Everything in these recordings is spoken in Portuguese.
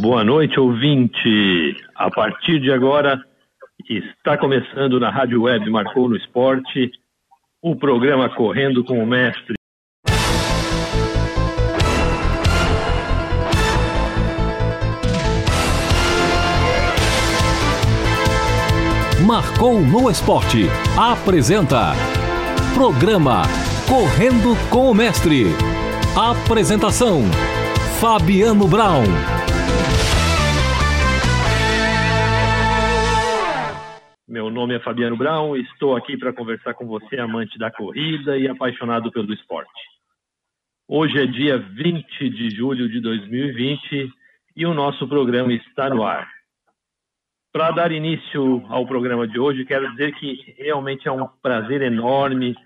Boa noite, ouvinte. A partir de agora, está começando na Rádio Web Marcou no Esporte o programa Correndo com o Mestre. Marcou no Esporte. Apresenta. Programa Correndo com o Mestre. Apresentação: Fabiano Brown. Meu nome é Fabiano Brown estou aqui para conversar com você, amante da corrida e apaixonado pelo esporte. Hoje é dia 20 de julho de 2020 e o nosso programa está no ar. Para dar início ao programa de hoje, quero dizer que realmente é um prazer enorme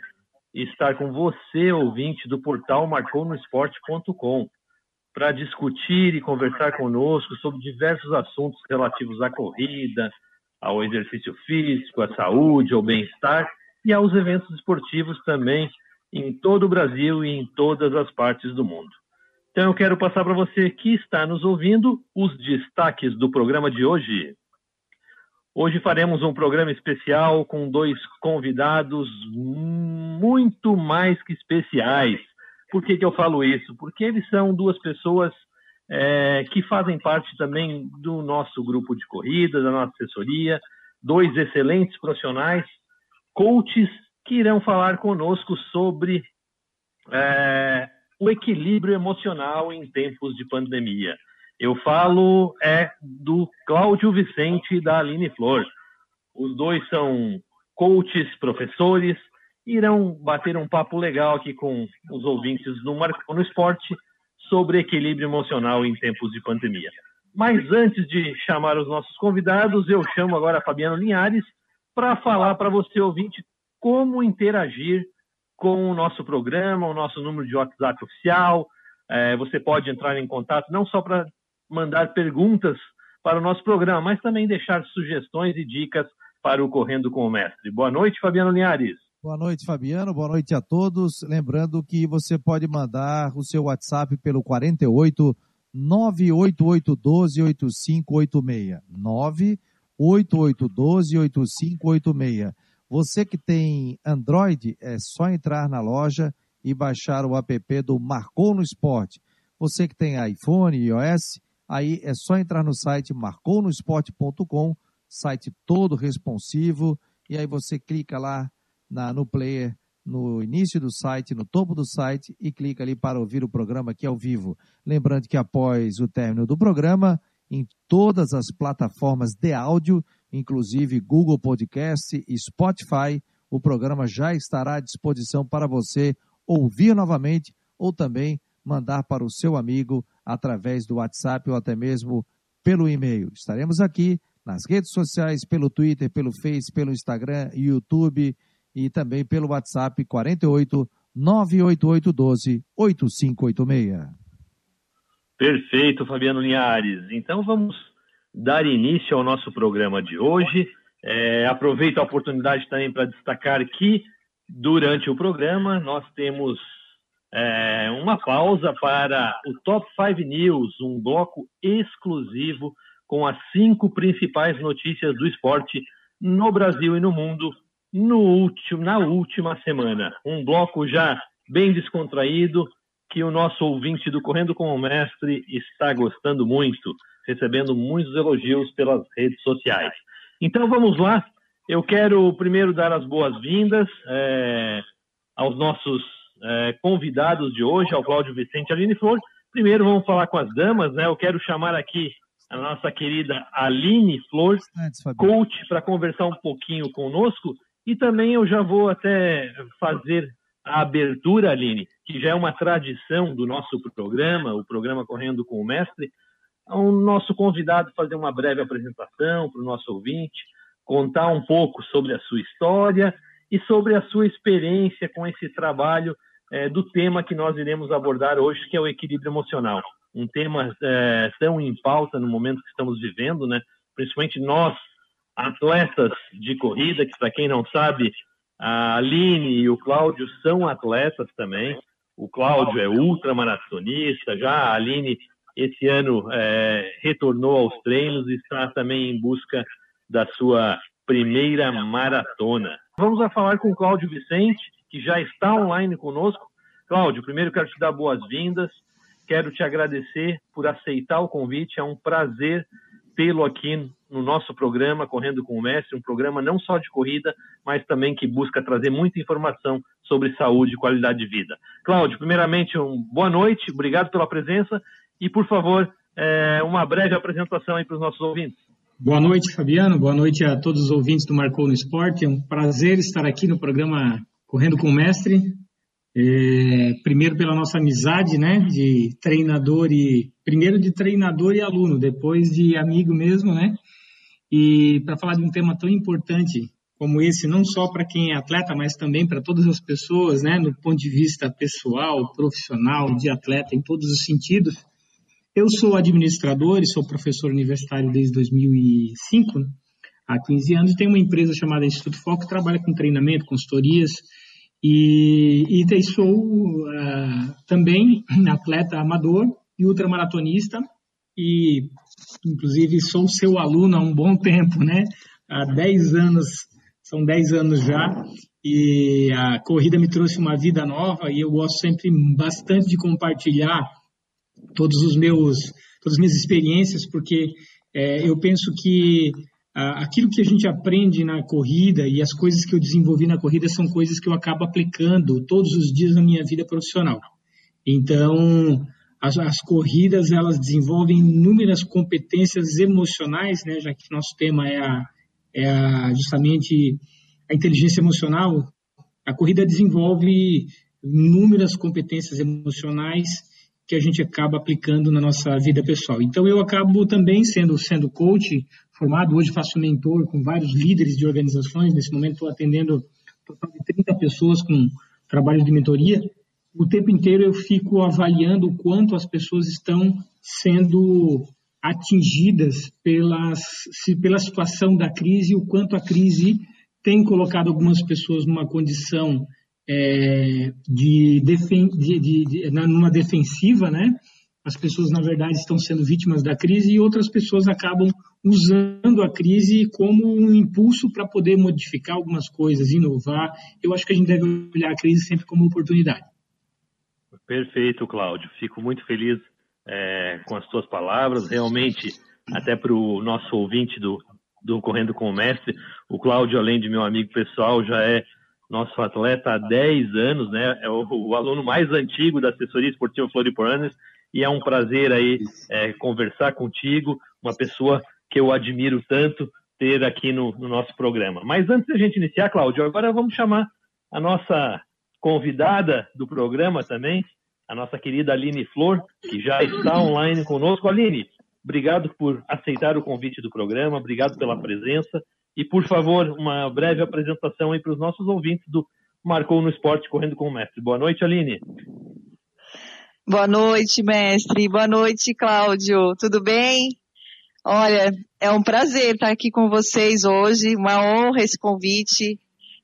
estar com você, ouvinte do portal marconosport.com, para discutir e conversar conosco sobre diversos assuntos relativos à corrida, ao exercício físico, à saúde, ao bem-estar e aos eventos esportivos também em todo o Brasil e em todas as partes do mundo. Então eu quero passar para você que está nos ouvindo os destaques do programa de hoje. Hoje faremos um programa especial com dois convidados muito mais que especiais. Por que, que eu falo isso? Porque eles são duas pessoas é, que fazem parte também do nosso grupo de corrida, da nossa assessoria, dois excelentes profissionais, coaches, que irão falar conosco sobre é, o equilíbrio emocional em tempos de pandemia. Eu falo é do Cláudio Vicente e da Aline Flor. Os dois são coaches, professores, irão bater um papo legal aqui com os ouvintes do Marco no Esporte sobre equilíbrio emocional em tempos de pandemia. Mas antes de chamar os nossos convidados, eu chamo agora Fabiano Linhares para falar para você, ouvinte, como interagir com o nosso programa, o nosso número de WhatsApp oficial. É, você pode entrar em contato não só para mandar perguntas para o nosso programa, mas também deixar sugestões e dicas para o Correndo com o Mestre. Boa noite, Fabiano Linhares. Boa noite, Fabiano. Boa noite a todos. Lembrando que você pode mandar o seu WhatsApp pelo 48 98812 8586. 98812 8586. Você que tem Android, é só entrar na loja e baixar o app do Marcou no Esporte. Você que tem iPhone e iOS, Aí é só entrar no site marconosport.com, site todo responsivo, e aí você clica lá na, no player, no início do site, no topo do site, e clica ali para ouvir o programa aqui ao vivo. Lembrando que após o término do programa, em todas as plataformas de áudio, inclusive Google Podcast e Spotify, o programa já estará à disposição para você ouvir novamente ou também mandar para o seu amigo através do WhatsApp ou até mesmo pelo e-mail. Estaremos aqui nas redes sociais, pelo Twitter, pelo Face, pelo Instagram, YouTube e também pelo WhatsApp 48 98812 8586. Perfeito, Fabiano Linhares. Então vamos dar início ao nosso programa de hoje. É, aproveito a oportunidade também para destacar que durante o programa nós temos é, uma pausa para o Top 5 News, um bloco exclusivo com as cinco principais notícias do esporte no Brasil e no mundo no último, na última semana. Um bloco já bem descontraído, que o nosso ouvinte do Correndo com o Mestre está gostando muito, recebendo muitos elogios pelas redes sociais. Então vamos lá. Eu quero primeiro dar as boas-vindas é, aos nossos é, convidados de hoje, ao Cláudio Vicente e Aline Flor. Primeiro vamos falar com as damas, né? Eu quero chamar aqui a nossa querida Aline Flor, coach, para conversar um pouquinho conosco. E também eu já vou até fazer a abertura, Aline, que já é uma tradição do nosso programa, o programa Correndo com o Mestre, o nosso convidado fazer uma breve apresentação para o nosso ouvinte, contar um pouco sobre a sua história e sobre a sua experiência com esse trabalho é, do tema que nós iremos abordar hoje, que é o equilíbrio emocional. Um tema é, tão em pauta no momento que estamos vivendo, né? principalmente nós, atletas de corrida, que para quem não sabe, a Aline e o Cláudio são atletas também. O Cláudio é ultramaratonista, já a Aline esse ano é, retornou aos treinos e está também em busca da sua primeira maratona. Vamos a falar com o Cláudio Vicente, que já está online conosco. Cláudio, primeiro quero te dar boas-vindas, quero te agradecer por aceitar o convite, é um prazer tê-lo aqui no nosso programa Correndo com o Mestre, um programa não só de corrida, mas também que busca trazer muita informação sobre saúde e qualidade de vida. Cláudio, primeiramente, um boa noite, obrigado pela presença e, por favor, é, uma breve apresentação aí para os nossos ouvintes. Boa noite, Fabiano. Boa noite a todos os ouvintes do Marcou no Esporte. É um prazer estar aqui no programa Correndo com o Mestre. É, primeiro pela nossa amizade, né, de treinador e primeiro de treinador e aluno, depois de amigo mesmo, né? E para falar de um tema tão importante como esse, não só para quem é atleta, mas também para todas as pessoas, né, no ponto de vista pessoal, profissional, de atleta, em todos os sentidos. Eu sou administrador e sou professor universitário desde 2005, há 15 anos, tenho uma empresa chamada Instituto Foco que trabalha com treinamento, consultorias, e, e sou uh, também atleta amador e ultramaratonista, e inclusive sou seu aluno há um bom tempo, né? Há 10 anos, são 10 anos já, e a corrida me trouxe uma vida nova e eu gosto sempre bastante de compartilhar todos os meus, todas as minhas experiências, porque é, eu penso que aquilo que a gente aprende na corrida e as coisas que eu desenvolvi na corrida são coisas que eu acabo aplicando todos os dias na minha vida profissional. Então, as, as corridas elas desenvolvem inúmeras competências emocionais, né? Já que nosso tema é, a, é a, justamente a inteligência emocional, a corrida desenvolve inúmeras competências emocionais que a gente acaba aplicando na nossa vida pessoal. Então eu acabo também sendo sendo coach formado, hoje faço mentor com vários líderes de organizações, nesse momento estou atendendo total de 30 pessoas com trabalho de mentoria. O tempo inteiro eu fico avaliando o quanto as pessoas estão sendo atingidas pelas, pela situação da crise, o quanto a crise tem colocado algumas pessoas numa condição é, de, defen de, de, de, numa defensiva, né? As pessoas, na verdade, estão sendo vítimas da crise e outras pessoas acabam usando a crise como um impulso para poder modificar algumas coisas, inovar. Eu acho que a gente deve olhar a crise sempre como oportunidade. Perfeito, Cláudio. Fico muito feliz é, com as suas palavras. Realmente, até para o nosso ouvinte do, do Correndo com o Mestre, o Cláudio, além de meu amigo pessoal, já é nosso atleta há 10 anos, né? É o, o aluno mais antigo da assessoria esportiva Floriporanas e é um prazer aí é, conversar contigo, uma pessoa que eu admiro tanto ter aqui no, no nosso programa. Mas antes da gente iniciar, Cláudio, agora vamos chamar a nossa convidada do programa também, a nossa querida Aline Flor, que já está online conosco. Aline, obrigado por aceitar o convite do programa, obrigado pela presença. E, por favor, uma breve apresentação aí para os nossos ouvintes do Marcou no Esporte Correndo com o Mestre. Boa noite, Aline. Boa noite, mestre. Boa noite, Cláudio. Tudo bem? Olha, é um prazer estar aqui com vocês hoje, uma honra esse convite.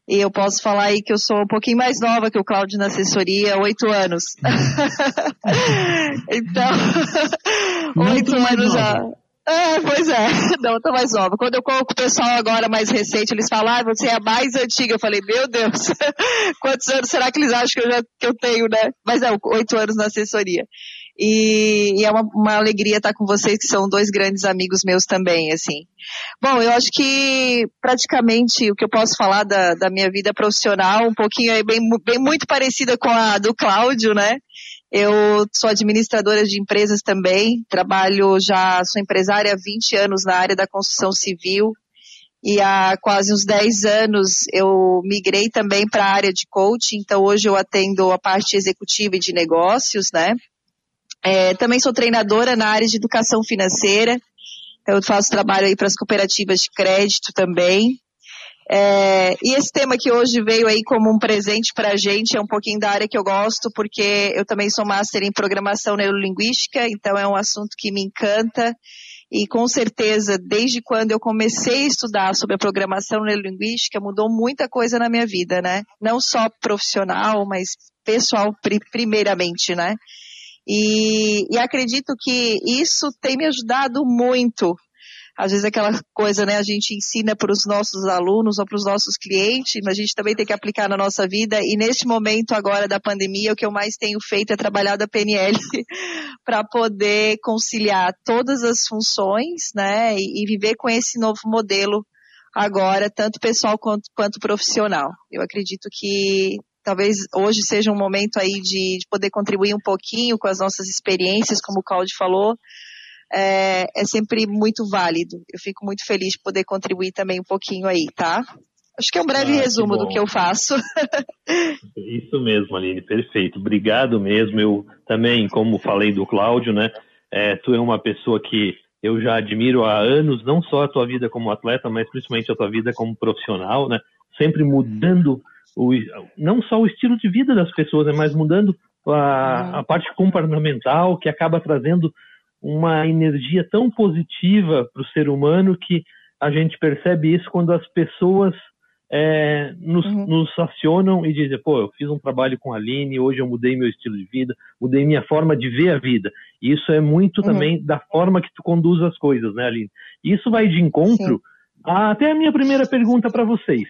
E eu posso falar aí que eu sou um pouquinho mais nova que o Cláudio na assessoria, oito anos. então, oito anos já. É, pois é. Não, eu tô mais nova. Quando eu coloco o pessoal agora mais recente, eles falam, ah, você é a mais antiga. Eu falei, meu Deus, quantos anos será que eles acham que eu, já, que eu tenho, né? Mas é, oito anos na assessoria. E, e é uma, uma, alegria estar com vocês, que são dois grandes amigos meus também, assim. Bom, eu acho que praticamente o que eu posso falar da, da minha vida profissional, um pouquinho bem, bem muito parecida com a do Cláudio, né? Eu sou administradora de empresas também, trabalho já, sou empresária há 20 anos na área da construção civil e há quase uns 10 anos eu migrei também para a área de coaching, então hoje eu atendo a parte executiva e de negócios, né? É, também sou treinadora na área de educação financeira. Eu faço trabalho aí para as cooperativas de crédito também. É, e esse tema que hoje veio aí como um presente para a gente é um pouquinho da área que eu gosto, porque eu também sou master em programação neurolinguística, então é um assunto que me encanta. E com certeza, desde quando eu comecei a estudar sobre a programação neurolinguística, mudou muita coisa na minha vida, né? Não só profissional, mas pessoal primeiramente, né? E, e acredito que isso tem me ajudado muito às vezes aquela coisa, né, a gente ensina para os nossos alunos ou para os nossos clientes, mas a gente também tem que aplicar na nossa vida. E neste momento agora da pandemia, o que eu mais tenho feito é trabalhar da PNL para poder conciliar todas as funções, né, e, e, viver com esse novo modelo agora, tanto pessoal quanto, quanto profissional. Eu acredito que talvez hoje seja um momento aí de, de poder contribuir um pouquinho com as nossas experiências, como o Claudio falou, é, é sempre muito válido. Eu fico muito feliz de poder contribuir também um pouquinho aí, tá? Acho que é um breve ah, resumo do que eu faço. Isso mesmo, Aline, perfeito. Obrigado mesmo. Eu também, como falei do Cláudio, né? É, tu é uma pessoa que eu já admiro há anos, não só a tua vida como atleta, mas principalmente a tua vida como profissional, né? Sempre mudando o, não só o estilo de vida das pessoas, né? mas mudando a, a parte comportamental que acaba trazendo uma energia tão positiva para o ser humano que a gente percebe isso quando as pessoas é, nos, uhum. nos, acionam e dizem, pô, eu fiz um trabalho com a Aline, hoje eu mudei meu estilo de vida, mudei minha forma de ver a vida. E isso é muito uhum. também da forma que tu conduz as coisas, né, Aline? E isso vai de encontro a, até a minha primeira pergunta para vocês,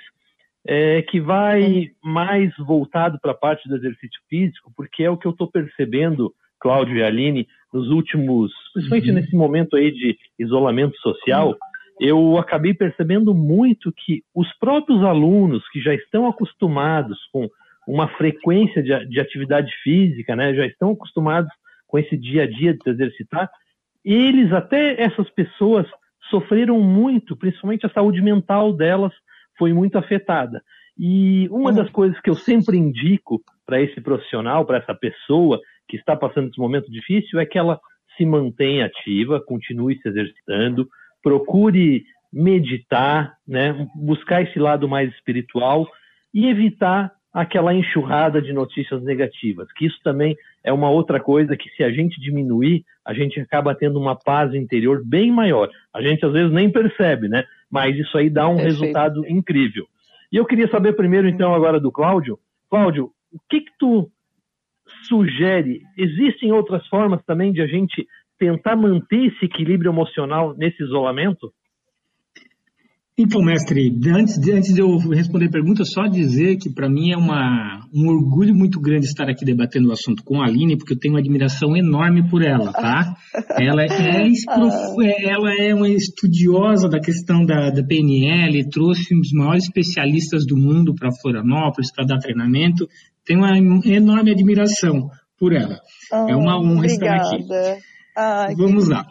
é, que vai uhum. mais voltado para a parte do exercício físico, porque é o que eu estou percebendo, Cláudio e Aline, nos últimos, principalmente uhum. nesse momento aí de isolamento social, eu acabei percebendo muito que os próprios alunos que já estão acostumados com uma frequência de, de atividade física, né, já estão acostumados com esse dia a dia de se exercitar, eles, até essas pessoas, sofreram muito, principalmente a saúde mental delas foi muito afetada. E uma das coisas que eu sempre indico para esse profissional, para essa pessoa, que está passando esse momento difícil é que ela se mantenha ativa, continue se exercitando, procure meditar, né, buscar esse lado mais espiritual e evitar aquela enxurrada de notícias negativas, que isso também é uma outra coisa que se a gente diminuir, a gente acaba tendo uma paz interior bem maior. A gente às vezes nem percebe, né? Mas isso aí dá um Perfeito. resultado incrível. E eu queria saber primeiro então agora do Cláudio. Cláudio, o que que tu sugere, existem outras formas também de a gente tentar manter esse equilíbrio emocional nesse isolamento? Então, mestre, antes de, antes de eu responder a pergunta, só dizer que para mim é uma, um orgulho muito grande estar aqui debatendo o assunto com a Aline, porque eu tenho uma admiração enorme por ela, tá? Ela é, é, ela é uma estudiosa da questão da, da PNL, trouxe os maiores especialistas do mundo para Florianópolis para dar treinamento tenho uma enorme admiração por ela. Oh, é uma honra obrigada. estar aqui. Ai, Vamos que... lá.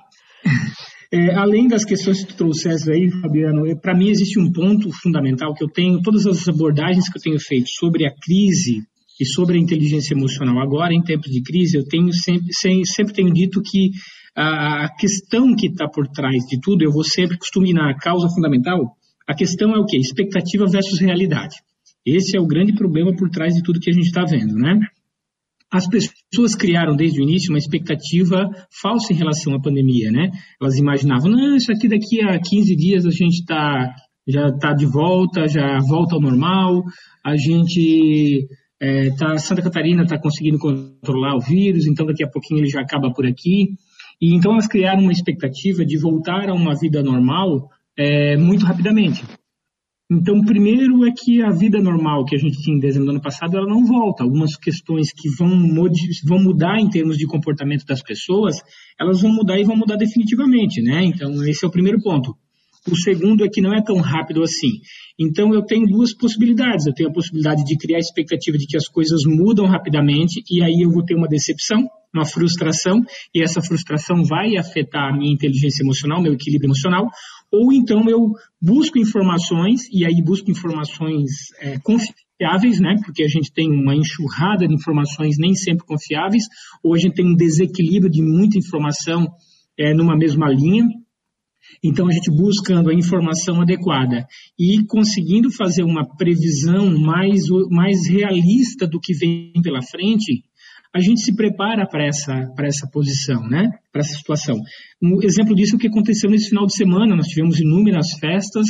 É, além das questões que tu trouxeste aí, Fabiano, é, para mim existe um ponto fundamental que eu tenho, todas as abordagens que eu tenho feito sobre a crise e sobre a inteligência emocional agora, em tempos de crise, eu tenho sempre, sempre tenho dito que a questão que está por trás de tudo, eu vou sempre costumo na causa fundamental, a questão é o quê? Expectativa versus realidade. Esse é o grande problema por trás de tudo que a gente está vendo, né? As pessoas criaram desde o início uma expectativa falsa em relação à pandemia, né? Elas imaginavam, não, isso aqui daqui a 15 dias a gente tá, já está de volta, já volta ao normal, a gente é, tá, Santa Catarina está conseguindo controlar o vírus, então daqui a pouquinho ele já acaba por aqui. E então elas criaram uma expectativa de voltar a uma vida normal é, muito rapidamente. Então, primeiro é que a vida normal que a gente tinha em dezembro do ano passado, ela não volta. Algumas questões que vão, vão mudar em termos de comportamento das pessoas, elas vão mudar e vão mudar definitivamente, né? Então, esse é o primeiro ponto. O segundo é que não é tão rápido assim. Então, eu tenho duas possibilidades. Eu tenho a possibilidade de criar a expectativa de que as coisas mudam rapidamente e aí eu vou ter uma decepção, uma frustração, e essa frustração vai afetar a minha inteligência emocional, meu equilíbrio emocional ou então eu busco informações, e aí busco informações é, confiáveis, né? Porque a gente tem uma enxurrada de informações nem sempre confiáveis, ou a gente tem um desequilíbrio de muita informação é, numa mesma linha. Então, a gente buscando a informação adequada e conseguindo fazer uma previsão mais, mais realista do que vem pela frente, a gente se prepara para essa, essa posição, né? para essa situação. Um exemplo disso é o que aconteceu nesse final de semana. Nós tivemos inúmeras festas,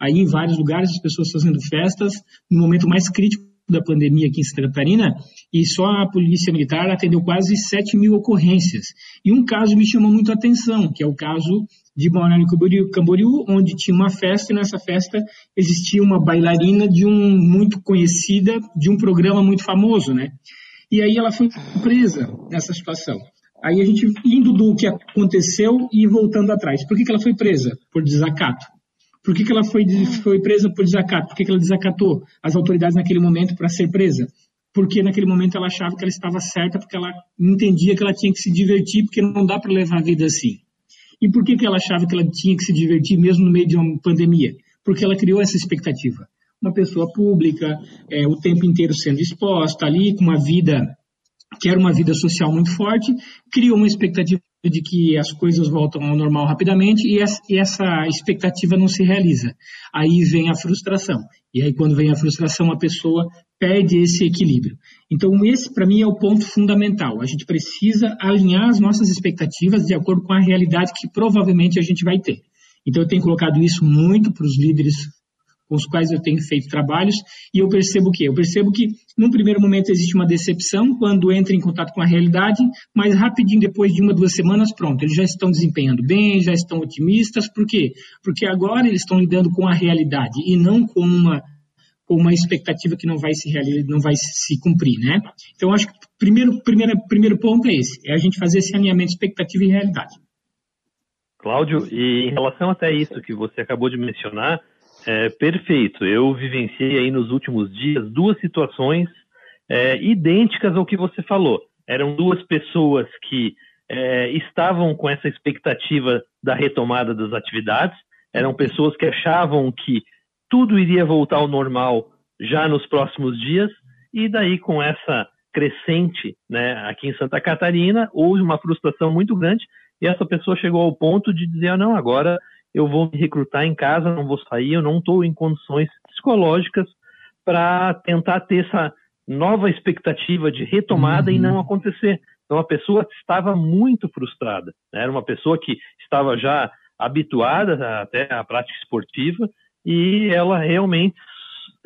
aí em vários lugares as pessoas fazendo festas, no momento mais crítico da pandemia aqui em Santa Catarina e só a Polícia Militar atendeu quase 7 mil ocorrências. E um caso me chamou muito a atenção, que é o caso de Balneário Camboriú, Camboriú, onde tinha uma festa e nessa festa existia uma bailarina de um muito conhecida, de um programa muito famoso, né? E aí ela foi presa nessa situação. Aí a gente indo do que aconteceu e voltando atrás. Por que, que ela foi presa? Por desacato. Por que, que ela foi, foi presa por desacato? Por que, que ela desacatou as autoridades naquele momento para ser presa? Porque naquele momento ela achava que ela estava certa, porque ela entendia que ela tinha que se divertir, porque não dá para levar a vida assim. E por que, que ela achava que ela tinha que se divertir mesmo no meio de uma pandemia? Porque ela criou essa expectativa. Uma pessoa pública, é, o tempo inteiro sendo exposta ali, com uma vida que era uma vida social muito forte, criou uma expectativa de que as coisas voltam ao normal rapidamente e essa expectativa não se realiza. Aí vem a frustração. E aí, quando vem a frustração, a pessoa perde esse equilíbrio. Então, esse, para mim, é o ponto fundamental. A gente precisa alinhar as nossas expectativas de acordo com a realidade que provavelmente a gente vai ter. Então, eu tenho colocado isso muito para os líderes com os quais eu tenho feito trabalhos, e eu percebo o quê? Eu percebo que, num primeiro momento, existe uma decepção quando entra em contato com a realidade, mas rapidinho, depois de uma, duas semanas, pronto, eles já estão desempenhando bem, já estão otimistas, por quê? Porque agora eles estão lidando com a realidade e não com uma com uma expectativa que não vai se realizar, não vai se cumprir, né? Então acho que o primeiro, primeiro, primeiro ponto é esse, é a gente fazer esse alinhamento expectativa e realidade. Cláudio, e em relação até isso que você acabou de mencionar, é, perfeito. Eu vivenciei aí nos últimos dias duas situações é, idênticas ao que você falou. Eram duas pessoas que é, estavam com essa expectativa da retomada das atividades, eram pessoas que achavam que tudo iria voltar ao normal já nos próximos dias, e daí com essa crescente né, aqui em Santa Catarina, houve uma frustração muito grande, e essa pessoa chegou ao ponto de dizer, ah, não, agora eu vou me recrutar em casa, não vou sair, eu não estou em condições psicológicas para tentar ter essa nova expectativa de retomada uhum. e não acontecer. Então a pessoa estava muito frustrada. Né? Era uma pessoa que estava já habituada até à prática esportiva e ela realmente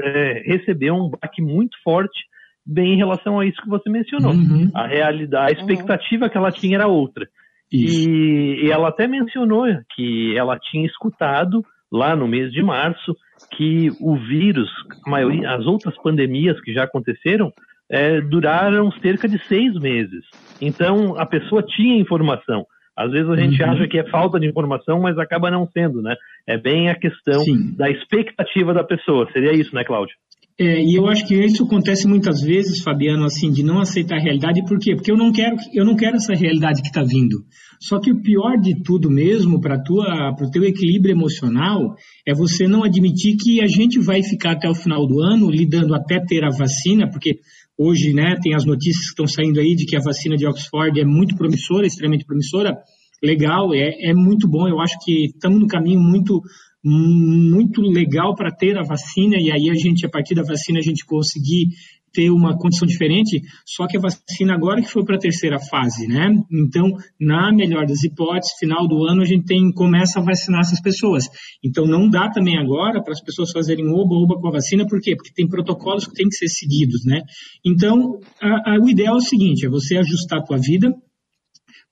é, recebeu um baque muito forte bem em relação a isso que você mencionou. Uhum. A realidade, a expectativa uhum. que ela tinha era outra. E, e, ela até mencionou que ela tinha escutado lá no mês de março que o vírus, maioria, as outras pandemias que já aconteceram, é, duraram cerca de seis meses. Então a pessoa tinha informação. Às vezes a gente uhum. acha que é falta de informação, mas acaba não sendo, né? É bem a questão Sim. da expectativa da pessoa. Seria isso, né, Cláudio? É, e eu acho que isso acontece muitas vezes, Fabiano, assim, de não aceitar a realidade. Por quê? Porque eu não quero, eu não quero essa realidade que está vindo. Só que o pior de tudo mesmo para o teu equilíbrio emocional é você não admitir que a gente vai ficar até o final do ano lidando até ter a vacina, porque hoje, né, tem as notícias que estão saindo aí de que a vacina de Oxford é muito promissora, extremamente promissora. Legal, é, é muito bom. Eu acho que estamos no caminho muito muito legal para ter a vacina e aí a gente a partir da vacina a gente conseguir ter uma condição diferente, só que a vacina agora que foi para a terceira fase, né? Então, na melhor das hipóteses, final do ano a gente tem começa a vacinar essas pessoas. Então, não dá também agora para as pessoas fazerem oba-oba com a vacina, por quê? Porque tem protocolos que têm que ser seguidos, né? Então, a, a, o ideal é o seguinte, é você ajustar a tua vida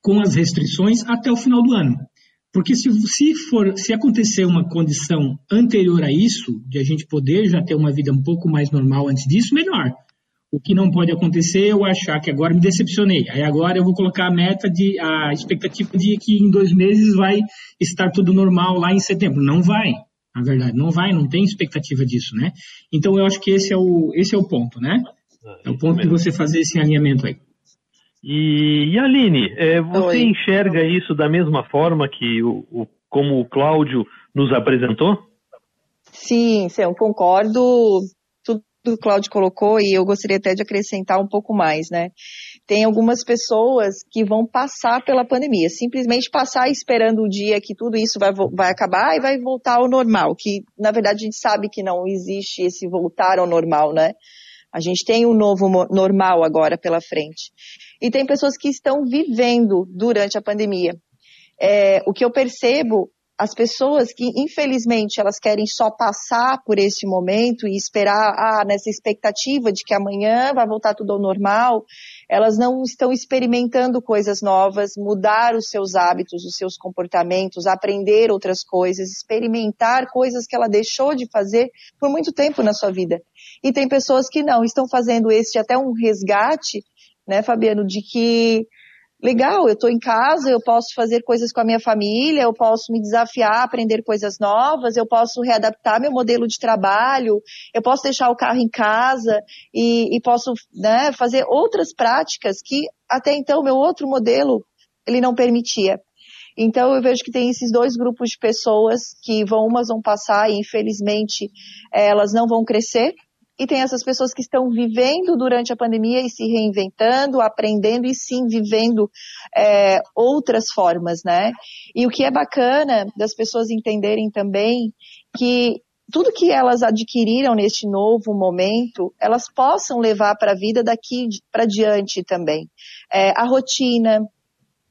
com as restrições até o final do ano. Porque se, se, for, se acontecer uma condição anterior a isso, de a gente poder já ter uma vida um pouco mais normal antes disso, melhor. O que não pode acontecer é eu achar que agora me decepcionei. Aí agora eu vou colocar a meta de a expectativa de que em dois meses vai estar tudo normal lá em setembro. Não vai, na verdade, não vai, não tem expectativa disso, né? Então eu acho que esse é o, esse é o ponto, né? É o ponto de você fazer esse alinhamento aí. E, e Aline, é, você Oi. enxerga isso da mesma forma que o, o, como o Cláudio nos apresentou? Sim, sim, eu concordo tudo que o Cláudio colocou e eu gostaria até de acrescentar um pouco mais, né? Tem algumas pessoas que vão passar pela pandemia, simplesmente passar esperando o dia que tudo isso vai, vai acabar e vai voltar ao normal, que na verdade a gente sabe que não existe esse voltar ao normal, né? A gente tem um novo normal agora pela frente. E tem pessoas que estão vivendo durante a pandemia. É, o que eu percebo as pessoas que, infelizmente, elas querem só passar por esse momento e esperar, ah, nessa expectativa de que amanhã vai voltar tudo ao normal, elas não estão experimentando coisas novas, mudar os seus hábitos, os seus comportamentos, aprender outras coisas, experimentar coisas que ela deixou de fazer por muito tempo na sua vida. E tem pessoas que não, estão fazendo esse até um resgate, né, Fabiano, de que legal, eu estou em casa, eu posso fazer coisas com a minha família, eu posso me desafiar, aprender coisas novas, eu posso readaptar meu modelo de trabalho, eu posso deixar o carro em casa e, e posso né, fazer outras práticas que até então meu outro modelo ele não permitia. Então eu vejo que tem esses dois grupos de pessoas que vão umas vão passar e infelizmente elas não vão crescer e tem essas pessoas que estão vivendo durante a pandemia e se reinventando, aprendendo e sim vivendo é, outras formas, né? E o que é bacana das pessoas entenderem também que tudo que elas adquiriram neste novo momento, elas possam levar para a vida daqui para diante também. É, a rotina,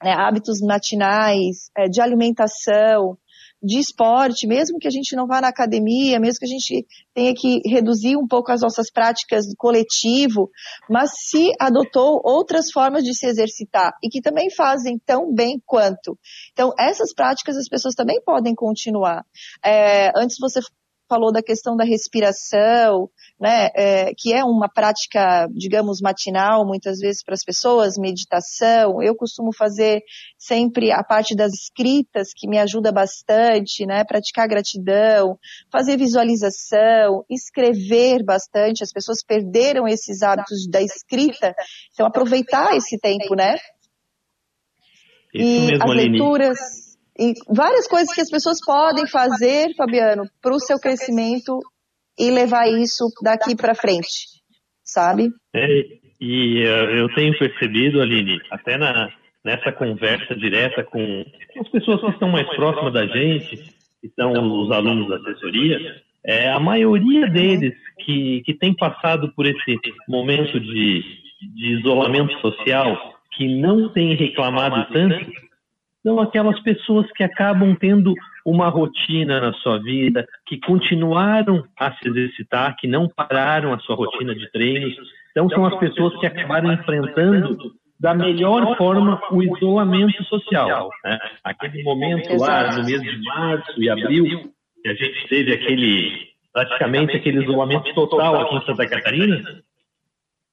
é, hábitos matinais, é, de alimentação, de esporte, mesmo que a gente não vá na academia, mesmo que a gente tenha que reduzir um pouco as nossas práticas do coletivo, mas se adotou outras formas de se exercitar e que também fazem tão bem quanto. Então, essas práticas as pessoas também podem continuar. É, antes você falou da questão da respiração, né, é, que é uma prática, digamos, matinal, muitas vezes para as pessoas, meditação. Eu costumo fazer sempre a parte das escritas, que me ajuda bastante, né, praticar gratidão, fazer visualização, escrever bastante. As pessoas perderam esses hábitos da escrita, então aproveitar esse tempo, né? Isso e mesmo, as Aline. E várias coisas que as pessoas podem fazer, Fabiano, para o seu crescimento e levar isso daqui para frente, sabe? É, e uh, eu tenho percebido, Aline, até na, nessa conversa direta com as pessoas que estão mais próximas da gente, que são os alunos da assessoria, é, a maioria deles que, que tem passado por esse momento de, de isolamento social, que não tem reclamado tanto, são aquelas pessoas que acabam tendo uma rotina na sua vida, que continuaram a se exercitar, que não pararam a sua rotina de treinos. Então, são as pessoas que acabaram enfrentando da melhor forma o isolamento social. Né? Aquele momento lá no mês de março e abril, que a gente teve aquele, praticamente aquele isolamento total aqui em Santa Catarina,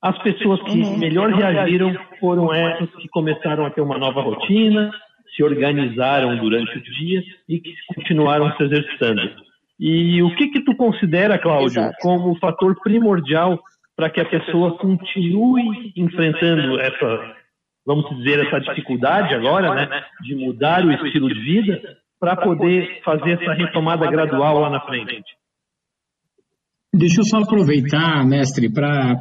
as pessoas que uhum. melhor reagiram foram essas que começaram a ter uma nova rotina, se organizaram durante o dia e que continuaram se exercitando. E o que que tu considera, Cláudio, Exato. como o fator primordial para que a pessoa continue enfrentando essa, vamos dizer, essa dificuldade agora, né, de mudar o estilo de vida para poder fazer essa retomada gradual lá na frente? Deixa eu só aproveitar, mestre, para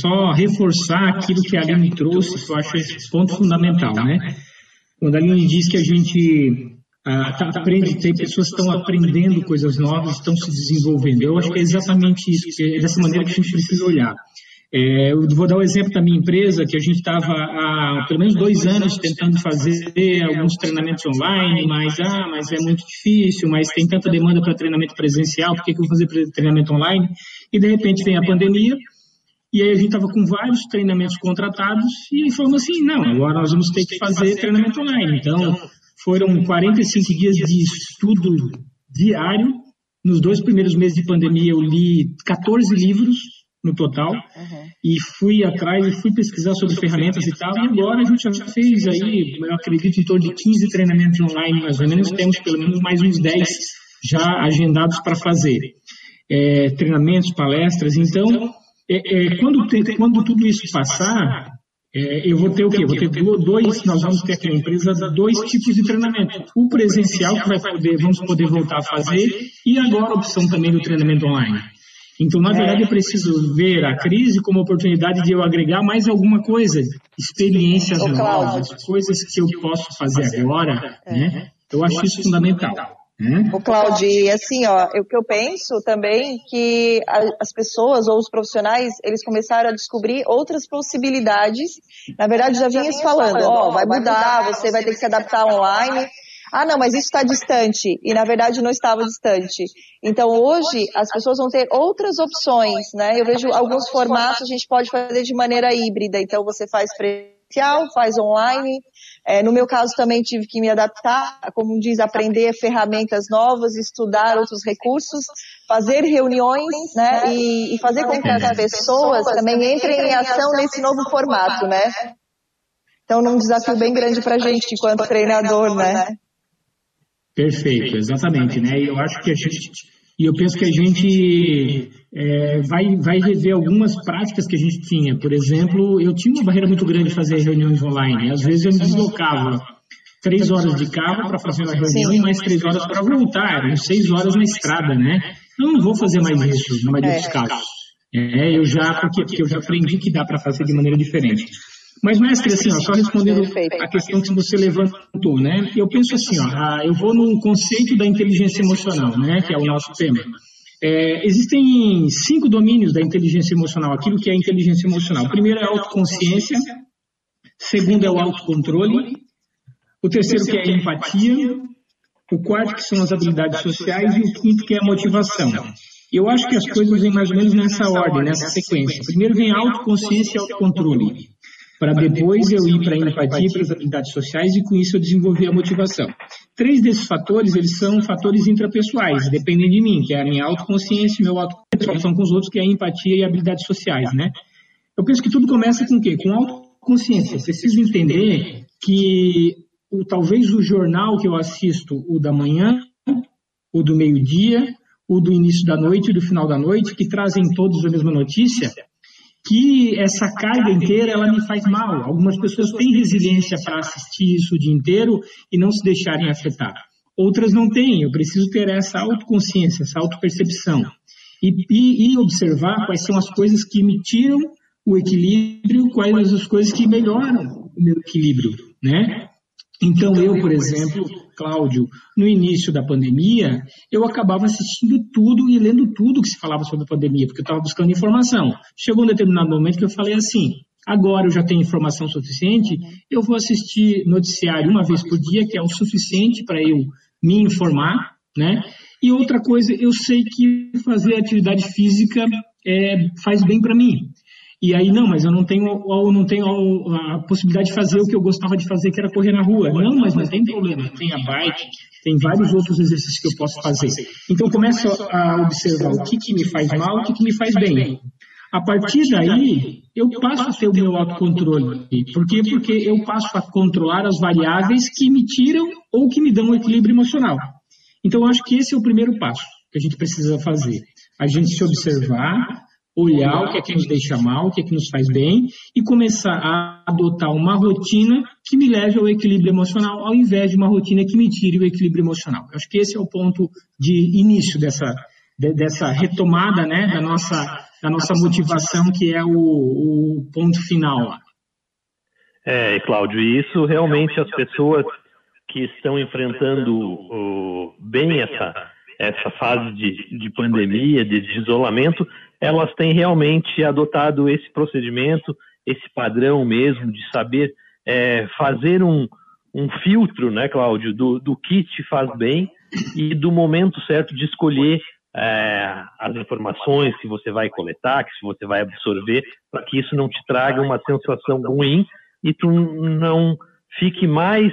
só reforçar aquilo que a Aline trouxe, que eu acho esse ponto fundamental, né? Quando a Aline diz que a gente ah, tá, aprende, tem pessoas que estão aprendendo coisas novas, estão se desenvolvendo. Eu acho que é exatamente isso, é dessa maneira que a gente precisa olhar. É, eu vou dar o um exemplo da minha empresa, que a gente estava há pelo menos dois anos tentando fazer alguns treinamentos online, mas, ah, mas é muito difícil, mas tem tanta demanda para treinamento presencial, por que, que eu vou fazer treinamento online? E de repente vem a pandemia, e aí a gente estava com vários treinamentos contratados e falamos assim, não, agora nós vamos ter que fazer treinamento online. Então, foram 45 dias de estudo diário. Nos dois primeiros meses de pandemia eu li 14 livros no total e fui atrás e fui pesquisar sobre ferramentas e tal. E agora a gente já fez aí, eu acredito, em torno de 15 treinamentos online, mais ou menos. Temos pelo menos mais uns 10 já agendados para fazer. É, treinamentos, palestras. Então, é, é, quando, quando tudo isso passar, é, eu vou ter o quê? Vou ter dois, nós vamos ter aqui na empresa dois tipos de treinamento. O presencial, que vai poder, vamos poder voltar a fazer, e agora a opção também do treinamento online. Então, na verdade, eu preciso ver a crise como oportunidade de eu agregar mais alguma coisa, experiências novas, coisas que eu posso fazer agora, né? Eu acho isso fundamental. Hum? O Claudio, e assim, ó, o que eu penso também que a, as pessoas ou os profissionais, eles começaram a descobrir outras possibilidades. Na verdade, já vinha falando, ó, vai mudar, você vai ter que se adaptar online. ah, não, mas isso está distante. E na verdade não estava distante. Então hoje as pessoas vão ter outras opções, né? Eu vejo alguns formatos a gente pode fazer de maneira híbrida. Então você faz presencial, faz online. É, no meu caso também tive que me adaptar, como diz, aprender ferramentas novas, estudar outros recursos, fazer reuniões, né? E, e fazer com que as pessoas também entrem em ação nesse novo formato, né? Então, um desafio bem grande para a gente enquanto treinador, né? Perfeito, exatamente, né? E eu acho que a gente, e eu penso que a gente é, vai, vai rever algumas práticas que a gente tinha. Por exemplo, eu tinha uma barreira muito grande de fazer reuniões online. Às vezes eu me deslocava três horas de carro para fazer uma reunião Sim. e mais três horas para voltar. Eram seis horas na estrada, né? Eu não vou fazer mais isso na maioria dos é. casos. É, eu já, porque, porque eu já aprendi que dá para fazer de maneira diferente. Mas, mestre, assim, ó, só respondendo a questão que você levantou, né? Eu penso assim, ó, ah, eu vou no conceito da inteligência emocional, né? Que é o nosso tema. É, existem cinco domínios da inteligência emocional. Aquilo que é inteligência emocional. O primeiro é a autoconsciência. Segundo é o autocontrole. O terceiro que é a empatia. O quarto que são as habilidades sociais. E o quinto que é a motivação. Eu acho que as coisas vêm mais ou menos nessa ordem, nessa sequência. Primeiro vem a autoconsciência e autocontrole para depois eu ir para a empatia e para as habilidades sociais e com isso eu desenvolver a motivação. Três desses fatores, eles são fatores intrapessoais, dependem de mim, que é a minha autoconsciência, meu autocontrolação com os outros, que é a empatia e habilidades sociais, né? Eu penso que tudo começa com o quê? Com autoconsciência. Eu preciso entender que o, talvez o jornal que eu assisto, o da manhã, o do meio-dia, o do início da noite e do final da noite, que trazem todos a mesma notícia, que essa carga inteira ela me faz mal. Algumas pessoas têm resiliência para assistir isso o dia inteiro e não se deixarem afetar. Outras não têm. Eu preciso ter essa autoconsciência, essa autopercepção e, e, e observar quais são as coisas que me tiram o equilíbrio, quais as coisas que melhoram o meu equilíbrio, né? Então, eu, por exemplo, Cláudio, no início da pandemia, eu acabava assistindo tudo e lendo tudo que se falava sobre a pandemia, porque eu estava buscando informação. Chegou um determinado momento que eu falei assim: agora eu já tenho informação suficiente, eu vou assistir noticiário uma vez por dia, que é o suficiente para eu me informar, né? E outra coisa, eu sei que fazer atividade física é, faz bem para mim. E aí, não, mas eu não tenho, eu não tenho a possibilidade de fazer o que eu gostava de fazer, que era correr na rua. Não, mas não tem problema. Tem a bike, tem vários outros exercícios que eu posso fazer. Então, começo a observar o que, que me faz mal, o que, que me faz bem. A partir daí, eu passo a ter o meu autocontrole. Por quê? Porque eu passo a controlar as variáveis que me tiram ou que me dão um equilíbrio emocional. Então, eu acho que esse é o primeiro passo que a gente precisa fazer. A gente se observar, olhar o que é que nos deixa mal, o que é que nos faz bem e começar a adotar uma rotina que me leve ao equilíbrio emocional, ao invés de uma rotina que me tire o equilíbrio emocional. Eu acho que esse é o ponto de início dessa, de, dessa retomada né, da, nossa, da nossa motivação, que é o, o ponto final. É, Cláudio, e isso realmente as pessoas que estão enfrentando o, bem essa, essa fase de, de pandemia, de, de isolamento, elas têm realmente adotado esse procedimento, esse padrão mesmo de saber é, fazer um, um filtro, né, Cláudio, do, do que te faz bem e do momento certo de escolher é, as informações que você vai coletar, que você vai absorver, para que isso não te traga uma sensação ruim e tu não fique mais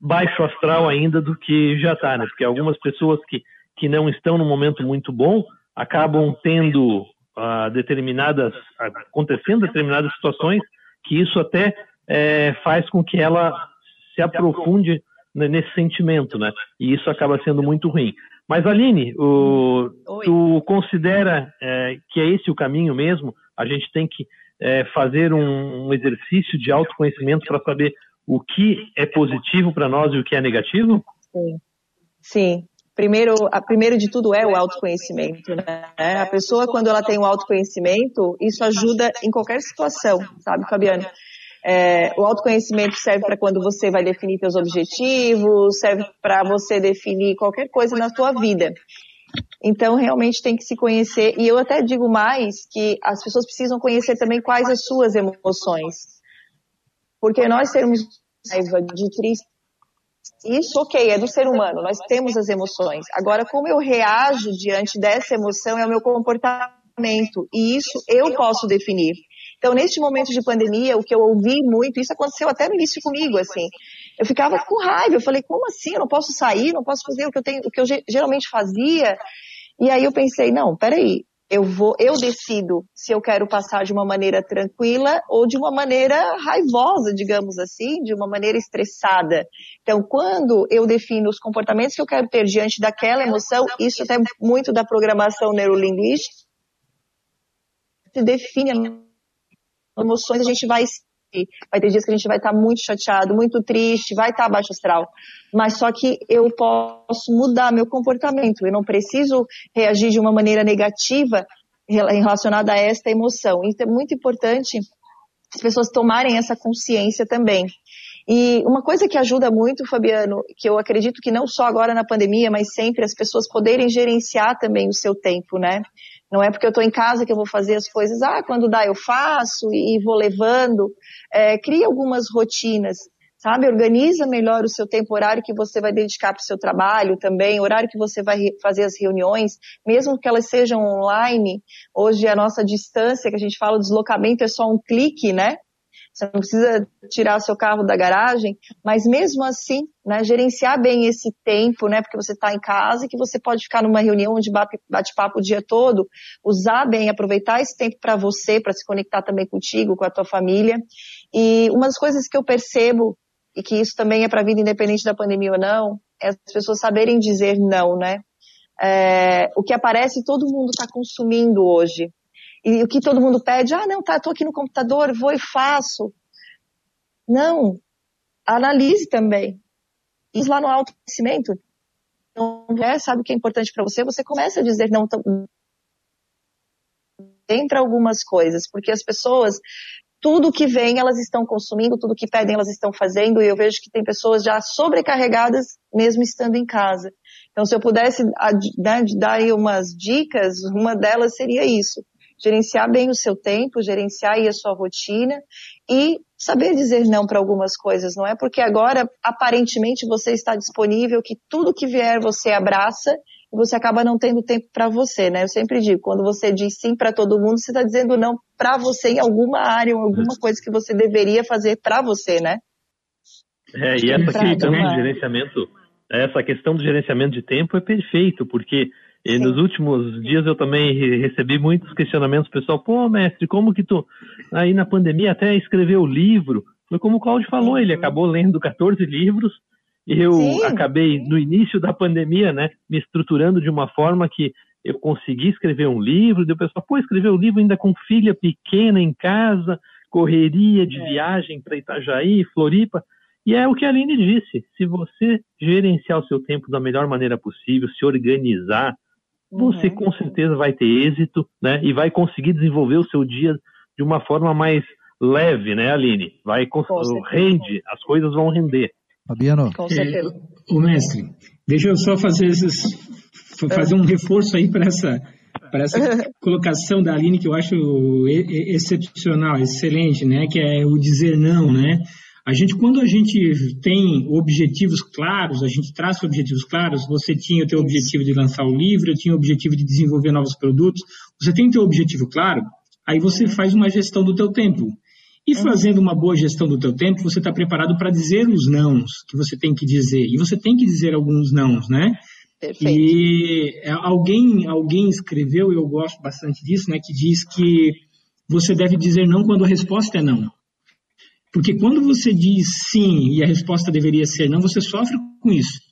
baixo astral ainda do que já está, né? Porque algumas pessoas que, que não estão num momento muito bom acabam tendo uh, determinadas, acontecendo determinadas situações, que isso até é, faz com que ela se aprofunde nesse sentimento, né? E isso acaba sendo muito ruim. Mas Aline, o, tu considera é, que é esse o caminho mesmo? A gente tem que é, fazer um, um, exercício de autoconhecimento para saber o que é positivo para nós e o que é negativo? Sim. Sim, primeiro, a, primeiro de tudo é o autoconhecimento, né? A pessoa, quando ela tem o autoconhecimento, isso ajuda em qualquer situação, sabe, Fabiano? É, o autoconhecimento serve para quando você vai definir seus objetivos, serve para você definir qualquer coisa na sua vida. Então, realmente tem que se conhecer. E eu até digo mais que as pessoas precisam conhecer também quais as suas emoções. Porque nós termos raiva de tristeza, Isso, ok, é do ser humano, nós temos as emoções. Agora, como eu reajo diante dessa emoção é o meu comportamento, e isso eu posso definir. Então, neste momento de pandemia, o que eu ouvi muito, isso aconteceu até no início comigo, assim, eu ficava com raiva, eu falei, como assim? Eu não posso sair, não posso fazer o que eu tenho, o que eu geralmente fazia. E aí eu pensei, não, peraí, eu vou, eu decido se eu quero passar de uma maneira tranquila ou de uma maneira raivosa, digamos assim, de uma maneira estressada. Então, quando eu defino os comportamentos que eu quero ter diante daquela emoção, isso até muito da programação neurolinguística, se define emoções, a gente vai vai ter dias que a gente vai estar muito chateado, muito triste, vai estar abaixo astral. Mas só que eu posso mudar meu comportamento. Eu não preciso reagir de uma maneira negativa relacionada a esta emoção. Então é muito importante as pessoas tomarem essa consciência também. E uma coisa que ajuda muito, Fabiano, que eu acredito que não só agora na pandemia, mas sempre as pessoas poderem gerenciar também o seu tempo, né? Não é porque eu estou em casa que eu vou fazer as coisas, ah, quando dá eu faço e vou levando. É, cria algumas rotinas, sabe? Organiza melhor o seu tempo, horário que você vai dedicar para o seu trabalho também, horário que você vai fazer as reuniões, mesmo que elas sejam online. Hoje a nossa distância, que a gente fala, deslocamento é só um clique, né? Você não precisa tirar seu carro da garagem, mas mesmo assim, né, gerenciar bem esse tempo, né, porque você está em casa e que você pode ficar numa reunião onde bate papo o dia todo, usar bem, aproveitar esse tempo para você, para se conectar também contigo, com a tua família. E uma das coisas que eu percebo e que isso também é para a vida independente da pandemia ou não, é as pessoas saberem dizer não, né? É, o que aparece todo mundo está consumindo hoje. E o que todo mundo pede, ah, não, tá, estou aqui no computador, vou e faço. Não. Analise também. Isso lá no autoconhecimento. Não é, sabe o que é importante para você, você começa a dizer não tem para algumas coisas, porque as pessoas tudo que vem elas estão consumindo, tudo que pedem elas estão fazendo, e eu vejo que tem pessoas já sobrecarregadas mesmo estando em casa. Então, se eu pudesse né, dar aí umas dicas, uma delas seria isso gerenciar bem o seu tempo, gerenciar aí a sua rotina e saber dizer não para algumas coisas, não é? Porque agora, aparentemente, você está disponível, que tudo que vier você abraça e você acaba não tendo tempo para você, né? Eu sempre digo, quando você diz sim para todo mundo, você está dizendo não para você em alguma área, ou alguma coisa que você deveria fazer para você, né? É, e essa questão do gerenciamento, essa questão do gerenciamento de tempo é perfeito, porque e Sim. nos últimos dias eu também recebi muitos questionamentos pessoal. Pô, mestre, como que tu aí na pandemia até escreveu livro? Foi como o Claudio falou, uhum. ele acabou lendo 14 livros e eu Sim. acabei no início da pandemia, né, me estruturando de uma forma que eu consegui escrever um livro. E o pessoal, pô, escreveu um livro ainda com filha pequena em casa, correria de é. viagem para Itajaí, Floripa. E é o que a Aline disse: se você gerenciar o seu tempo da melhor maneira possível, se organizar, você uhum. com certeza vai ter êxito, né? E vai conseguir desenvolver o seu dia de uma forma mais leve, né, Aline? Vai rende, as coisas vão render. Fabiano. Com certeza. É, o mestre, deixa eu só fazer esses, fazer um reforço aí para essa para essa colocação da Aline que eu acho excepcional, excelente, né? Que é o dizer não, né? A gente, quando a gente tem objetivos claros, a gente traça objetivos claros, você tinha o teu objetivo de lançar o livro, eu tinha o objetivo de desenvolver novos produtos, você tem o teu objetivo claro, aí você uhum. faz uma gestão do teu tempo. E uhum. fazendo uma boa gestão do teu tempo, você está preparado para dizer os nãos que você tem que dizer. E você tem que dizer alguns nãos, né? Perfeito. E é, alguém, alguém escreveu, e eu gosto bastante disso, né, que diz que você deve dizer não quando a resposta é não. Porque quando você diz sim e a resposta deveria ser não, você sofre com isso.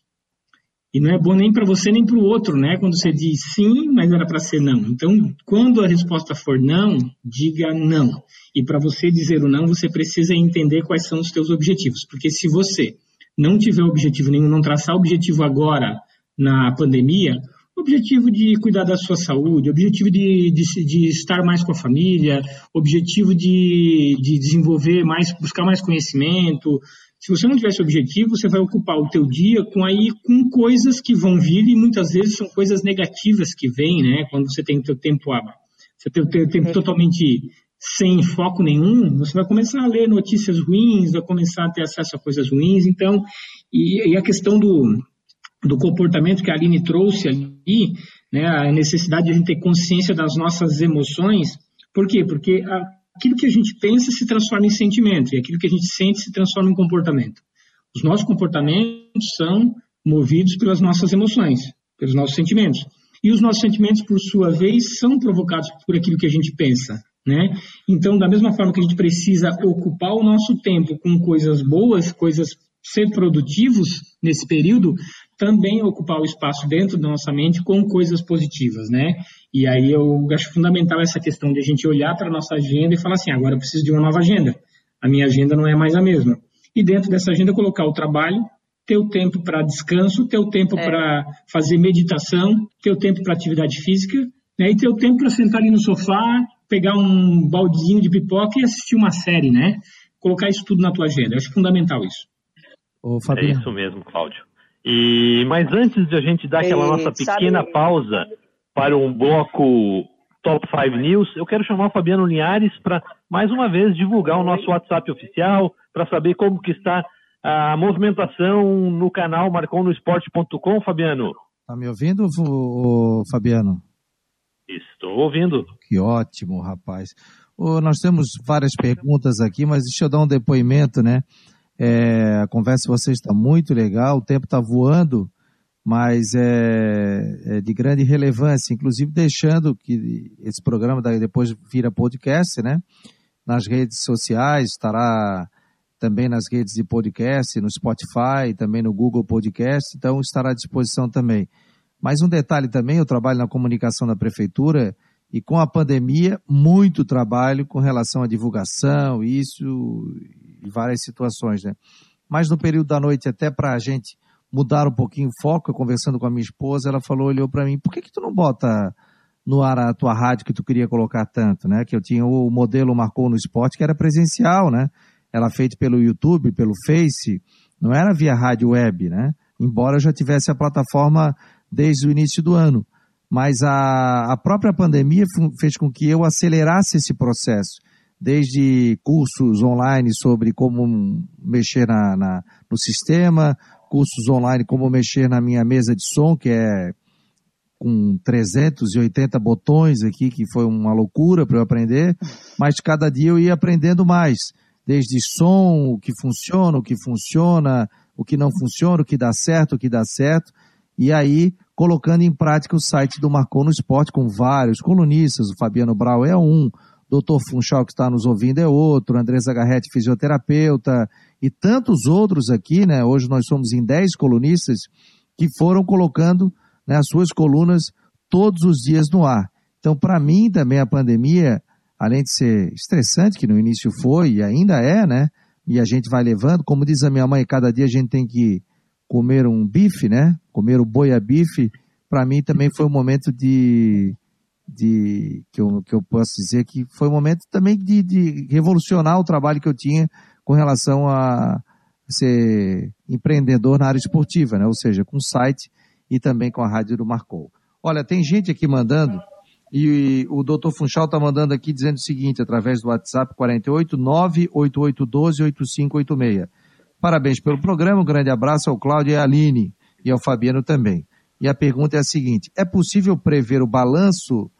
E não é bom nem para você nem para o outro, né? Quando você diz sim, mas era para ser não. Então, quando a resposta for não, diga não. E para você dizer o não, você precisa entender quais são os seus objetivos. Porque se você não tiver objetivo nenhum, não traçar objetivo agora na pandemia, objetivo de cuidar da sua saúde, objetivo de, de, de estar mais com a família, objetivo de, de desenvolver mais, buscar mais conhecimento. Se você não tiver esse objetivo, você vai ocupar o teu dia com aí com coisas que vão vir e muitas vezes são coisas negativas que vêm, né? Quando você tem o teu tempo você tem o teu tempo totalmente sem foco nenhum, você vai começar a ler notícias ruins, vai começar a ter acesso a coisas ruins. Então, e, e a questão do, do comportamento que a Aline trouxe ali, né, a necessidade de a gente ter consciência das nossas emoções. Por quê? Porque aquilo que a gente pensa se transforma em sentimento, e aquilo que a gente sente se transforma em comportamento. Os nossos comportamentos são movidos pelas nossas emoções, pelos nossos sentimentos. E os nossos sentimentos, por sua vez, são provocados por aquilo que a gente pensa. Né? Então, da mesma forma que a gente precisa ocupar o nosso tempo com coisas boas, coisas ser produtivos nesse período, também ocupar o espaço dentro da nossa mente com coisas positivas, né? E aí eu acho fundamental essa questão de a gente olhar para a nossa agenda e falar assim, agora eu preciso de uma nova agenda. A minha agenda não é mais a mesma. E dentro dessa agenda colocar o trabalho, ter o tempo para descanso, ter o tempo é. para fazer meditação, ter o tempo para atividade física, né? E ter o tempo para sentar ali no sofá, pegar um baldinho de pipoca e assistir uma série, né? Colocar isso tudo na tua agenda. Eu acho fundamental isso. Ô, é isso mesmo, Cláudio. E, mas antes de a gente dar aquela nossa pequena sabe... pausa para um bloco Top 5 News, eu quero chamar o Fabiano Linhares para, mais uma vez, divulgar o nosso WhatsApp oficial, para saber como que está a movimentação no canal marconosport.com, Fabiano. Tá me ouvindo, Fabiano? Estou ouvindo. Que ótimo, rapaz. nós temos várias perguntas aqui, mas deixa eu dar um depoimento, né? É, a conversa de vocês está muito legal, o tempo está voando, mas é, é, de grande relevância, inclusive deixando que esse programa depois vira podcast, né? Nas redes sociais, estará também nas redes de podcast, no Spotify, também no Google Podcast, então estará à disposição também. Mais um detalhe também, eu trabalho na comunicação da prefeitura e com a pandemia, muito trabalho com relação à divulgação, isso e várias situações, né? Mas no período da noite, até para a gente mudar um pouquinho o foco, eu conversando com a minha esposa, ela falou, olhou para mim, por que que tu não bota no ar a tua rádio que tu queria colocar tanto, né? Que eu tinha o modelo marcou no esporte que era presencial, né? Era feito pelo YouTube, pelo Face, não era via rádio web, né? Embora eu já tivesse a plataforma desde o início do ano. Mas a, a própria pandemia fez com que eu acelerasse esse processo desde cursos online sobre como mexer na, na, no sistema, cursos online como mexer na minha mesa de som, que é com 380 botões aqui, que foi uma loucura para eu aprender, mas cada dia eu ia aprendendo mais, desde som, o que funciona, o que funciona, o que não funciona, o que dá certo, o que dá certo, e aí colocando em prática o site do Marcou no Esporte com vários colunistas, o Fabiano Brau é um, Dr. Funchal, que está nos ouvindo, é outro, Andressa Garretti, fisioterapeuta, e tantos outros aqui, né? Hoje nós somos em 10 colunistas que foram colocando né, as suas colunas todos os dias no ar. Então, para mim também a pandemia, além de ser estressante, que no início foi e ainda é, né? E a gente vai levando, como diz a minha mãe, cada dia a gente tem que comer um bife, né? Comer o boi a bife. Para mim também foi um momento de de que eu, que eu posso dizer que foi um momento também de, de revolucionar o trabalho que eu tinha com relação a ser empreendedor na área esportiva, né? ou seja, com o site e também com a rádio do Marcou. Olha, tem gente aqui mandando, e o doutor Funchal está mandando aqui dizendo o seguinte, através do WhatsApp 48 98812 8586. Parabéns pelo programa, um grande abraço ao Cláudio e à Aline, e ao Fabiano também. E a pergunta é a seguinte: é possível prever o balanço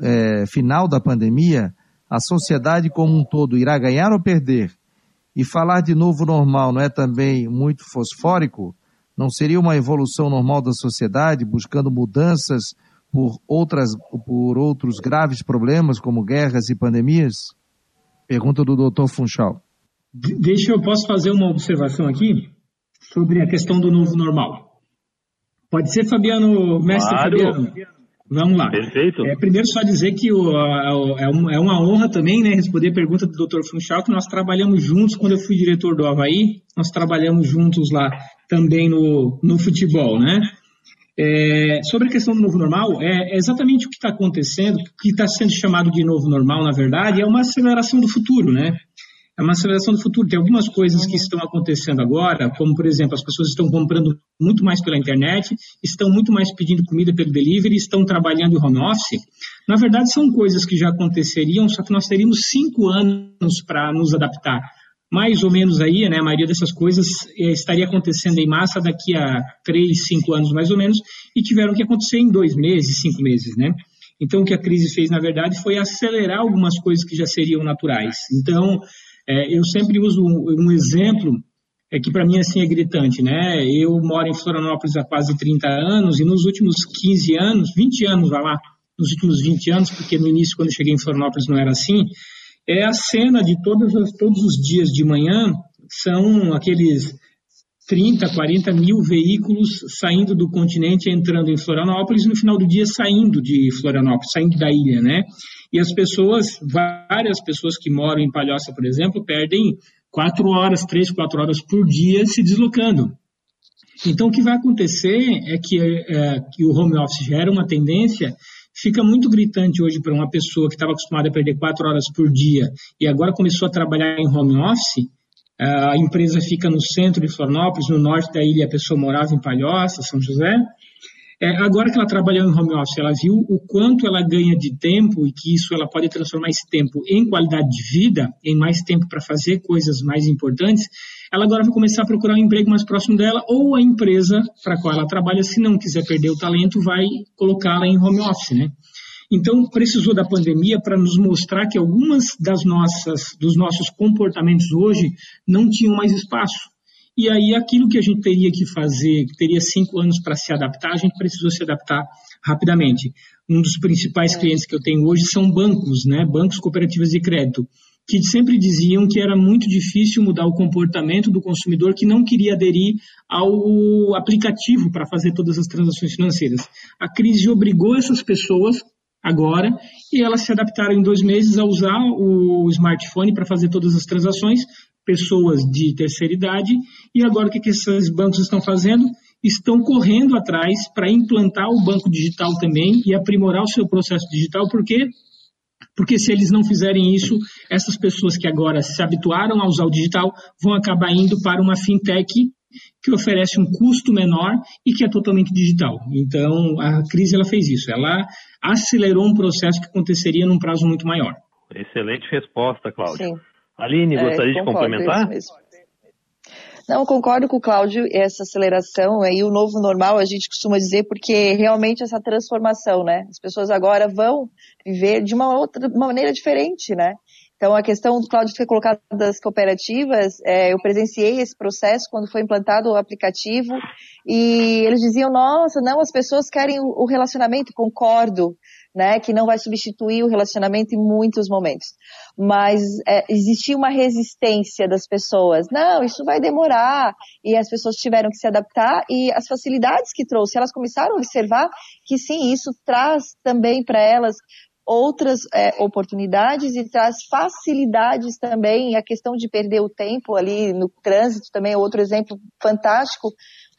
é, final da pandemia, a sociedade como um todo irá ganhar ou perder? E falar de novo normal não é também muito fosfórico? Não seria uma evolução normal da sociedade, buscando mudanças por, outras, por outros graves problemas, como guerras e pandemias? Pergunta do Dr. Funchal. Deixa eu posso fazer uma observação aqui sobre a questão do novo normal. Pode ser, Fabiano, mestre claro. Fabiano? Vamos lá. Perfeito. É, primeiro, só dizer que o, a, é, é uma honra também, né, responder a pergunta do Dr. Funchal, que nós trabalhamos juntos quando eu fui diretor do Havaí, nós trabalhamos juntos lá também no, no futebol, né? É, sobre a questão do novo normal, é, é exatamente o que está acontecendo, o que está sendo chamado de novo normal, na verdade, é uma aceleração do futuro, né? É uma aceleração do futuro. Tem algumas coisas que estão acontecendo agora, como, por exemplo, as pessoas estão comprando muito mais pela internet, estão muito mais pedindo comida pelo delivery, estão trabalhando em home office. Na verdade, são coisas que já aconteceriam, só que nós teríamos cinco anos para nos adaptar. Mais ou menos aí, né, a maioria dessas coisas eh, estaria acontecendo em massa daqui a três, cinco anos mais ou menos, e tiveram que acontecer em dois meses, cinco meses, né? Então, o que a crise fez, na verdade, foi acelerar algumas coisas que já seriam naturais. Então, é, eu sempre uso um, um exemplo é que para mim assim é gritante, né? Eu moro em Florianópolis há quase 30 anos e nos últimos 15 anos, 20 anos, vai lá, nos últimos 20 anos, porque no início quando eu cheguei em Florianópolis não era assim, é a cena de todos os, todos os dias de manhã são aqueles 30, 40 mil veículos saindo do continente, entrando em Florianópolis, no final do dia saindo de Florianópolis, saindo da ilha, né? E as pessoas, várias pessoas que moram em Palhoça, por exemplo, perdem quatro horas, três, quatro horas por dia se deslocando. Então, o que vai acontecer é que, é, que o home office gera uma tendência, fica muito gritante hoje para uma pessoa que estava acostumada a perder quatro horas por dia e agora começou a trabalhar em home office, a empresa fica no centro de Florianópolis, no norte da ilha a pessoa morava em Palhoça, São José, é, agora que ela trabalhou em home office, ela viu o quanto ela ganha de tempo e que isso ela pode transformar esse tempo em qualidade de vida, em mais tempo para fazer coisas mais importantes. Ela agora vai começar a procurar um emprego mais próximo dela ou a empresa para qual ela trabalha, se não quiser perder o talento, vai colocá-la em home office, né? Então, precisou da pandemia para nos mostrar que algumas das nossas, dos nossos comportamentos hoje não tinham mais espaço. E aí, aquilo que a gente teria que fazer, que teria cinco anos para se adaptar, a gente precisou se adaptar rapidamente. Um dos principais é. clientes que eu tenho hoje são bancos, né? Bancos cooperativas de crédito, que sempre diziam que era muito difícil mudar o comportamento do consumidor que não queria aderir ao aplicativo para fazer todas as transações financeiras. A crise obrigou essas pessoas agora e elas se adaptaram em dois meses a usar o smartphone para fazer todas as transações, pessoas de terceira idade, e agora o que, que esses bancos estão fazendo? Estão correndo atrás para implantar o banco digital também e aprimorar o seu processo digital, porque porque se eles não fizerem isso, essas pessoas que agora se habituaram a usar o digital vão acabar indo para uma fintech que oferece um custo menor e que é totalmente digital. Então, a crise ela fez isso, ela acelerou um processo que aconteceria num prazo muito maior. Excelente resposta, Cláudio. Sim. Aline, é, gostaria de complementar? Não, concordo com o Cláudio, essa aceleração aí, o novo normal, a gente costuma dizer, porque realmente essa transformação, né? As pessoas agora vão viver de uma outra uma maneira diferente, né? Então, a questão do Cláudio ter colocado das cooperativas, é, eu presenciei esse processo quando foi implantado o aplicativo e eles diziam, nossa, não, as pessoas querem o relacionamento, concordo, né, que não vai substituir o relacionamento em muitos momentos. Mas é, existia uma resistência das pessoas. Não, isso vai demorar. E as pessoas tiveram que se adaptar e as facilidades que trouxe, elas começaram a observar que sim, isso traz também para elas outras é, oportunidades e traz facilidades também. A questão de perder o tempo ali no trânsito também é outro exemplo fantástico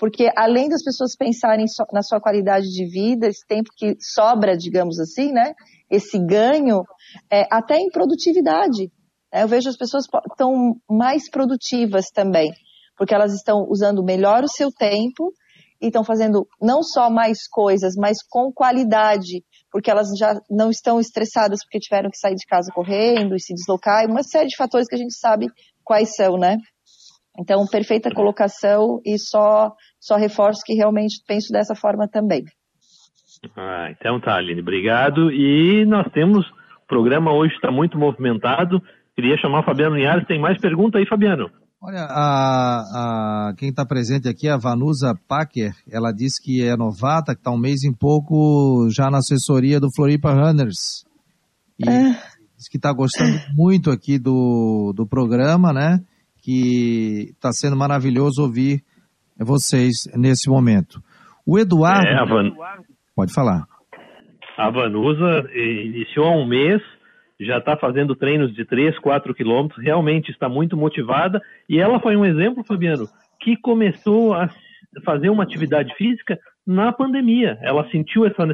porque além das pessoas pensarem na sua qualidade de vida, esse tempo que sobra, digamos assim, né, esse ganho, é, até em produtividade. Né, eu vejo as pessoas estão mais produtivas também, porque elas estão usando melhor o seu tempo e estão fazendo não só mais coisas, mas com qualidade, porque elas já não estão estressadas porque tiveram que sair de casa correndo e se deslocar, e uma série de fatores que a gente sabe quais são, né? Então, perfeita colocação e só, só reforço que realmente penso dessa forma também. Ah, então tá, Aline, obrigado. E nós temos, o programa hoje está muito movimentado. Queria chamar o Fabiano Linhares. Tem mais pergunta aí, Fabiano? Olha, a, a, quem está presente aqui, a Vanusa Packer, ela disse que é novata, que está um mês e pouco já na assessoria do Floripa Runners. E é. diz que está gostando muito aqui do, do programa, né? que está sendo maravilhoso ouvir vocês nesse momento. O Eduardo. É, Van... Pode falar. A Vanusa iniciou há um mês, já está fazendo treinos de 3, 4 quilômetros, realmente está muito motivada. E ela foi um exemplo, Fabiano, que começou a fazer uma atividade física na pandemia. Ela sentiu essa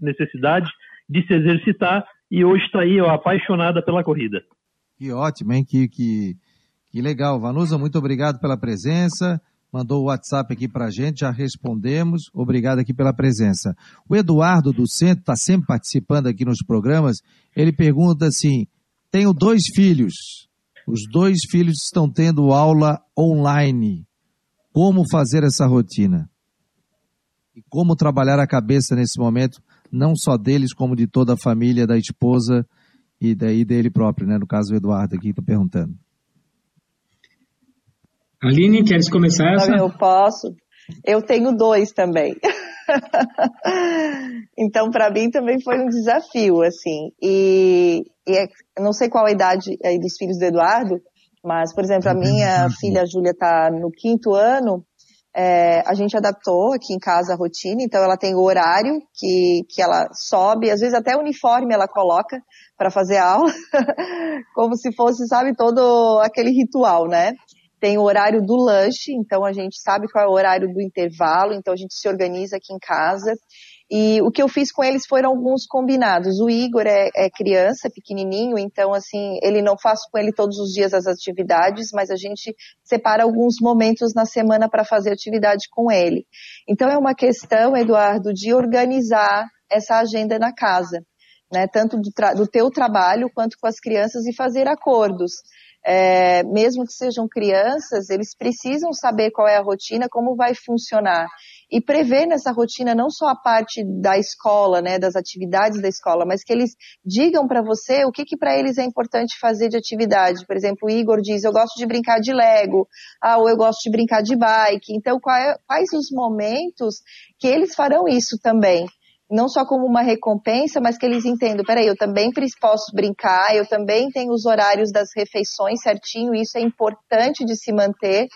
necessidade de se exercitar e hoje está aí ó, apaixonada pela corrida. Que ótimo, hein? Que, que, que legal. Vanusa, muito obrigado pela presença. Mandou o WhatsApp aqui para a gente, já respondemos. Obrigado aqui pela presença. O Eduardo do Centro está sempre participando aqui nos programas. Ele pergunta assim: tenho dois filhos. Os dois filhos estão tendo aula online. Como fazer essa rotina? E como trabalhar a cabeça nesse momento, não só deles, como de toda a família, da esposa e daí dele próprio, né? No caso, o Eduardo aqui está perguntando. Aline, queres começar essa? Eu posso. Eu tenho dois também. então, para mim também foi um desafio, assim. E, e é, não sei qual a idade aí dos filhos do Eduardo, mas, por exemplo, a minha filha a Júlia está no quinto ano. É, a gente adaptou aqui em casa a rotina, então ela tem o horário que, que ela sobe, às vezes até uniforme ela coloca para fazer aula, como se fosse, sabe, todo aquele ritual, né? Tem o horário do lanche, então a gente sabe qual é o horário do intervalo, então a gente se organiza aqui em casa. E o que eu fiz com eles foram alguns combinados. O Igor é, é, criança, pequenininho, então assim, ele não faço com ele todos os dias as atividades, mas a gente separa alguns momentos na semana para fazer atividade com ele. Então é uma questão, Eduardo, de organizar essa agenda na casa, né? Tanto do, do teu trabalho quanto com as crianças e fazer acordos é, mesmo que sejam crianças, eles precisam saber qual é a rotina, como vai funcionar. E prever nessa rotina não só a parte da escola, né, das atividades da escola, mas que eles digam para você o que, que para eles é importante fazer de atividade. Por exemplo, o Igor diz: Eu gosto de brincar de Lego, ah, ou eu gosto de brincar de bike. Então, é, quais os momentos que eles farão isso também? Não só como uma recompensa, mas que eles entendam, peraí, eu também posso brincar, eu também tenho os horários das refeições certinho, isso é importante de se manter,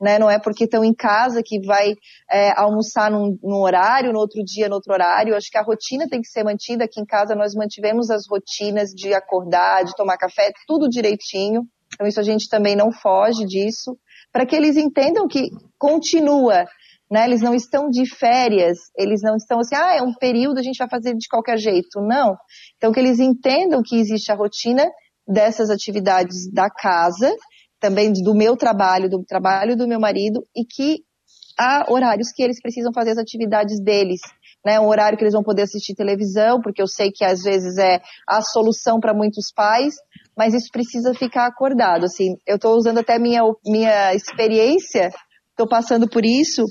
né? Não é porque estão em casa que vai é, almoçar num, num, horário, no outro dia, no outro horário. Acho que a rotina tem que ser mantida. Aqui em casa nós mantivemos as rotinas de acordar, de tomar café, tudo direitinho. Então isso a gente também não foge disso, para que eles entendam que continua né? Eles não estão de férias, eles não estão assim, ah, é um período, a gente vai fazer de qualquer jeito. Não. Então, que eles entendam que existe a rotina dessas atividades da casa, também do meu trabalho, do trabalho do meu marido, e que há horários que eles precisam fazer as atividades deles. Né, um horário que eles vão poder assistir televisão, porque eu sei que às vezes é a solução para muitos pais, mas isso precisa ficar acordado. Assim, eu estou usando até minha minha experiência, estou passando por isso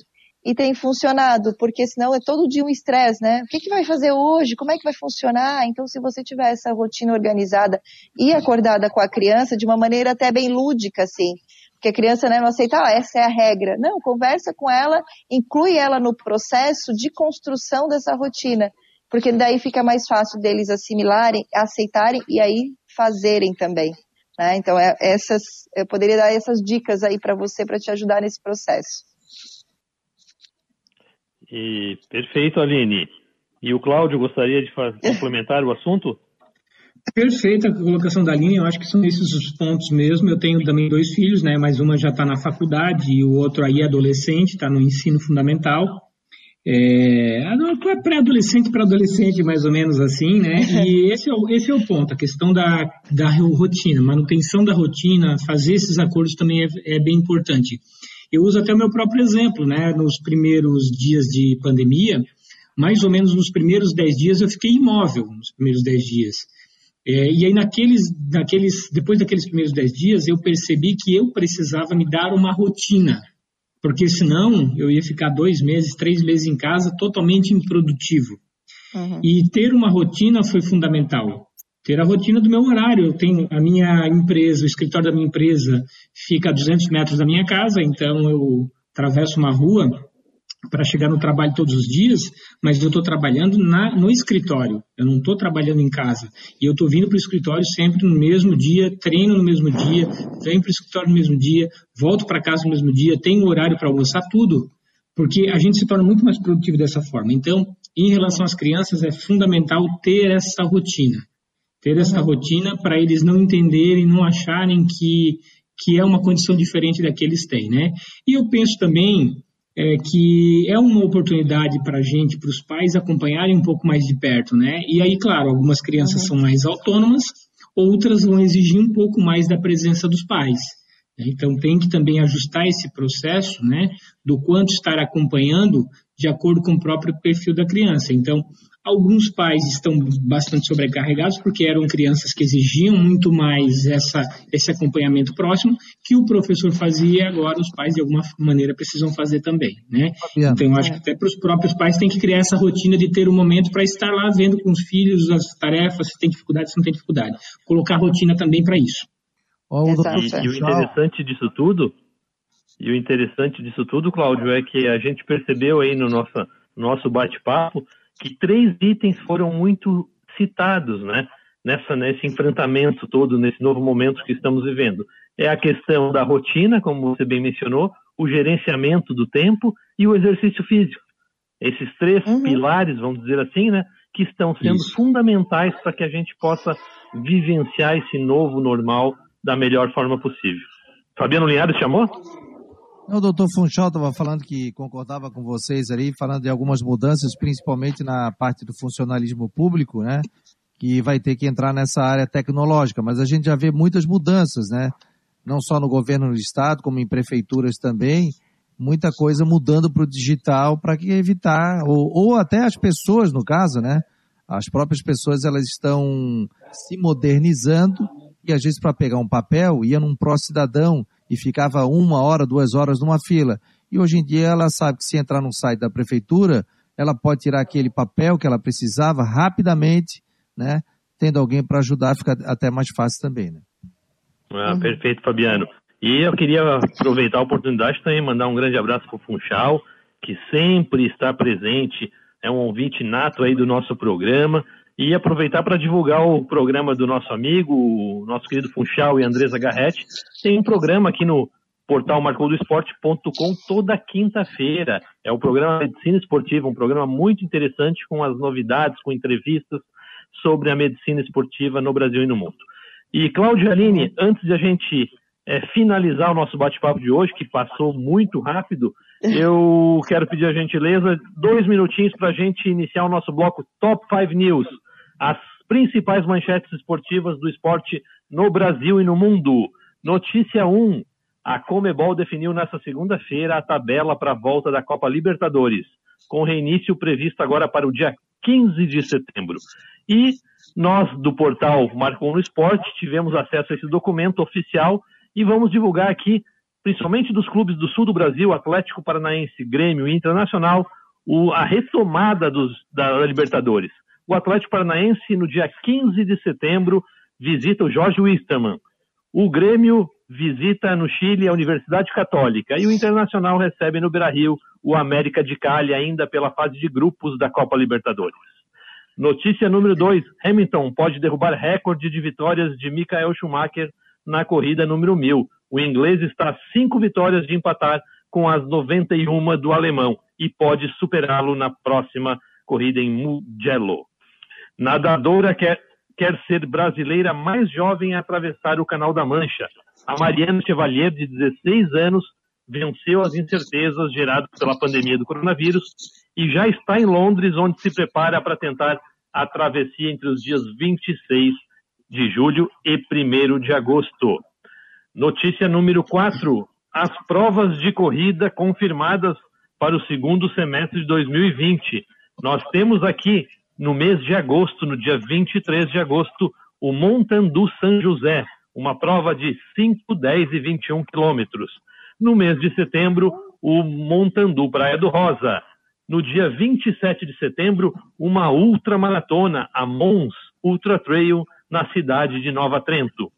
e tem funcionado, porque senão é todo dia um estresse, né? O que, que vai fazer hoje? Como é que vai funcionar? Então, se você tiver essa rotina organizada e acordada com a criança de uma maneira até bem lúdica, assim, porque a criança né, não aceita, ah, essa é a regra. Não, conversa com ela, inclui ela no processo de construção dessa rotina, porque daí fica mais fácil deles assimilarem, aceitarem e aí fazerem também. Né? Então, é, essas, eu poderia dar essas dicas aí para você, para te ajudar nesse processo. E, perfeito, Aline. E o Cláudio gostaria de complementar o assunto? Perfeita a colocação da Aline, eu acho que são esses os pontos mesmo. Eu tenho também dois filhos, né? Mas uma já está na faculdade e o outro aí é adolescente, está no ensino fundamental. É, pré-adolescente para adolescente, mais ou menos assim, né? E esse é, o, esse é o ponto, a questão da, da rotina, manutenção da rotina, fazer esses acordos também é, é bem importante. Eu uso até o meu próprio exemplo, né? Nos primeiros dias de pandemia, mais ou menos nos primeiros 10 dias eu fiquei imóvel, nos primeiros 10 dias. É, e aí naqueles, naqueles, depois daqueles primeiros 10 dias, eu percebi que eu precisava me dar uma rotina, porque senão eu ia ficar dois meses, três meses em casa totalmente improdutivo. Uhum. E ter uma rotina foi fundamental ter a rotina do meu horário. Eu tenho a minha empresa, o escritório da minha empresa fica a 200 metros da minha casa, então eu atravesso uma rua para chegar no trabalho todos os dias, mas eu estou trabalhando na, no escritório, eu não estou trabalhando em casa. E eu estou vindo para o escritório sempre no mesmo dia, treino no mesmo dia, venho para o escritório no mesmo dia, volto para casa no mesmo dia, tenho horário para almoçar, tudo. Porque a gente se torna muito mais produtivo dessa forma. Então, em relação às crianças, é fundamental ter essa rotina ter essa rotina para eles não entenderem, não acharem que, que é uma condição diferente da que eles têm, né? E eu penso também é, que é uma oportunidade para a gente, para os pais acompanharem um pouco mais de perto, né? E aí, claro, algumas crianças uhum. são mais autônomas, outras vão exigir um pouco mais da presença dos pais. Então, tem que também ajustar esse processo, né, do quanto estar acompanhando de acordo com o próprio perfil da criança. Então, alguns pais estão bastante sobrecarregados porque eram crianças que exigiam muito mais essa, esse acompanhamento próximo que o professor fazia, agora os pais de alguma maneira precisam fazer também, né? Então, eu acho que até para os próprios pais tem que criar essa rotina de ter um momento para estar lá vendo com os filhos as tarefas, se tem dificuldade, se não tem dificuldade. Colocar rotina também para isso. E, e o interessante disso tudo, e o interessante disso tudo, Cláudio, é que a gente percebeu aí no nosso, nosso bate-papo que três itens foram muito citados, né? Nessa, nesse enfrentamento todo, nesse novo momento que estamos vivendo. É a questão da rotina, como você bem mencionou, o gerenciamento do tempo e o exercício físico. Esses três uhum. pilares, vamos dizer assim, né? Que estão sendo Isso. fundamentais para que a gente possa vivenciar esse novo normal da melhor forma possível. Fabiano Linhares chamou? O doutor Funchal estava falando que concordava com vocês ali, falando de algumas mudanças, principalmente na parte do funcionalismo público, né? Que vai ter que entrar nessa área tecnológica, mas a gente já vê muitas mudanças, né? Não só no governo do estado, como em prefeituras também, muita coisa mudando para o digital para que evitar, ou, ou até as pessoas, no caso, né? As próprias pessoas elas estão se modernizando e às vezes para pegar um papel ia num pró-cidadão e ficava uma hora, duas horas numa fila. E hoje em dia ela sabe que se entrar no site da prefeitura, ela pode tirar aquele papel que ela precisava rapidamente, né? Tendo alguém para ajudar, fica até mais fácil também, né? Ah, perfeito, Fabiano. E eu queria aproveitar a oportunidade também mandar um grande abraço para o Funchal, que sempre está presente, é um ouvinte nato aí do nosso programa e aproveitar para divulgar o programa do nosso amigo, o nosso querido Funchal e Andresa Garretti. Tem um programa aqui no portal marcodoesporte.com toda quinta-feira. É o programa Medicina Esportiva, um programa muito interessante com as novidades, com entrevistas sobre a medicina esportiva no Brasil e no mundo. E Cláudia Aline, antes de a gente é, finalizar o nosso bate-papo de hoje, que passou muito rápido, eu quero pedir a gentileza, dois minutinhos para a gente iniciar o nosso bloco Top 5 News as principais manchetes esportivas do esporte no Brasil e no mundo. Notícia 1. A Comebol definiu nesta segunda-feira a tabela para a volta da Copa Libertadores, com reinício previsto agora para o dia 15 de setembro. E nós, do portal Marcou no Esporte, tivemos acesso a esse documento oficial e vamos divulgar aqui, principalmente dos clubes do sul do Brasil, Atlético Paranaense, Grêmio e Internacional, o, a retomada dos, da, da Libertadores. O Atlético Paranaense, no dia 15 de setembro, visita o Jorge Wisterman. O Grêmio visita no Chile a Universidade Católica. E o Internacional recebe no Beira-Rio o América de Cali, ainda pela fase de grupos da Copa Libertadores. Notícia número 2. Hamilton pode derrubar recorde de vitórias de Michael Schumacher na corrida número 1000. O inglês está a cinco vitórias de empatar com as 91 do alemão e pode superá-lo na próxima corrida em Mugello. Nadadora quer, quer ser brasileira mais jovem a atravessar o Canal da Mancha. A Mariana Chevalier, de 16 anos, venceu as incertezas geradas pela pandemia do coronavírus e já está em Londres, onde se prepara para tentar a travessia entre os dias 26 de julho e 1 de agosto. Notícia número 4. As provas de corrida confirmadas para o segundo semestre de 2020. Nós temos aqui no mês de agosto, no dia 23 de agosto, o Montandu São José, uma prova de 5, 10 e 21 quilômetros. No mês de setembro, o Montandu Praia do Rosa. No dia 27 de setembro, uma ultramaratona, a Mons Ultra Trail, na cidade de Nova Trento.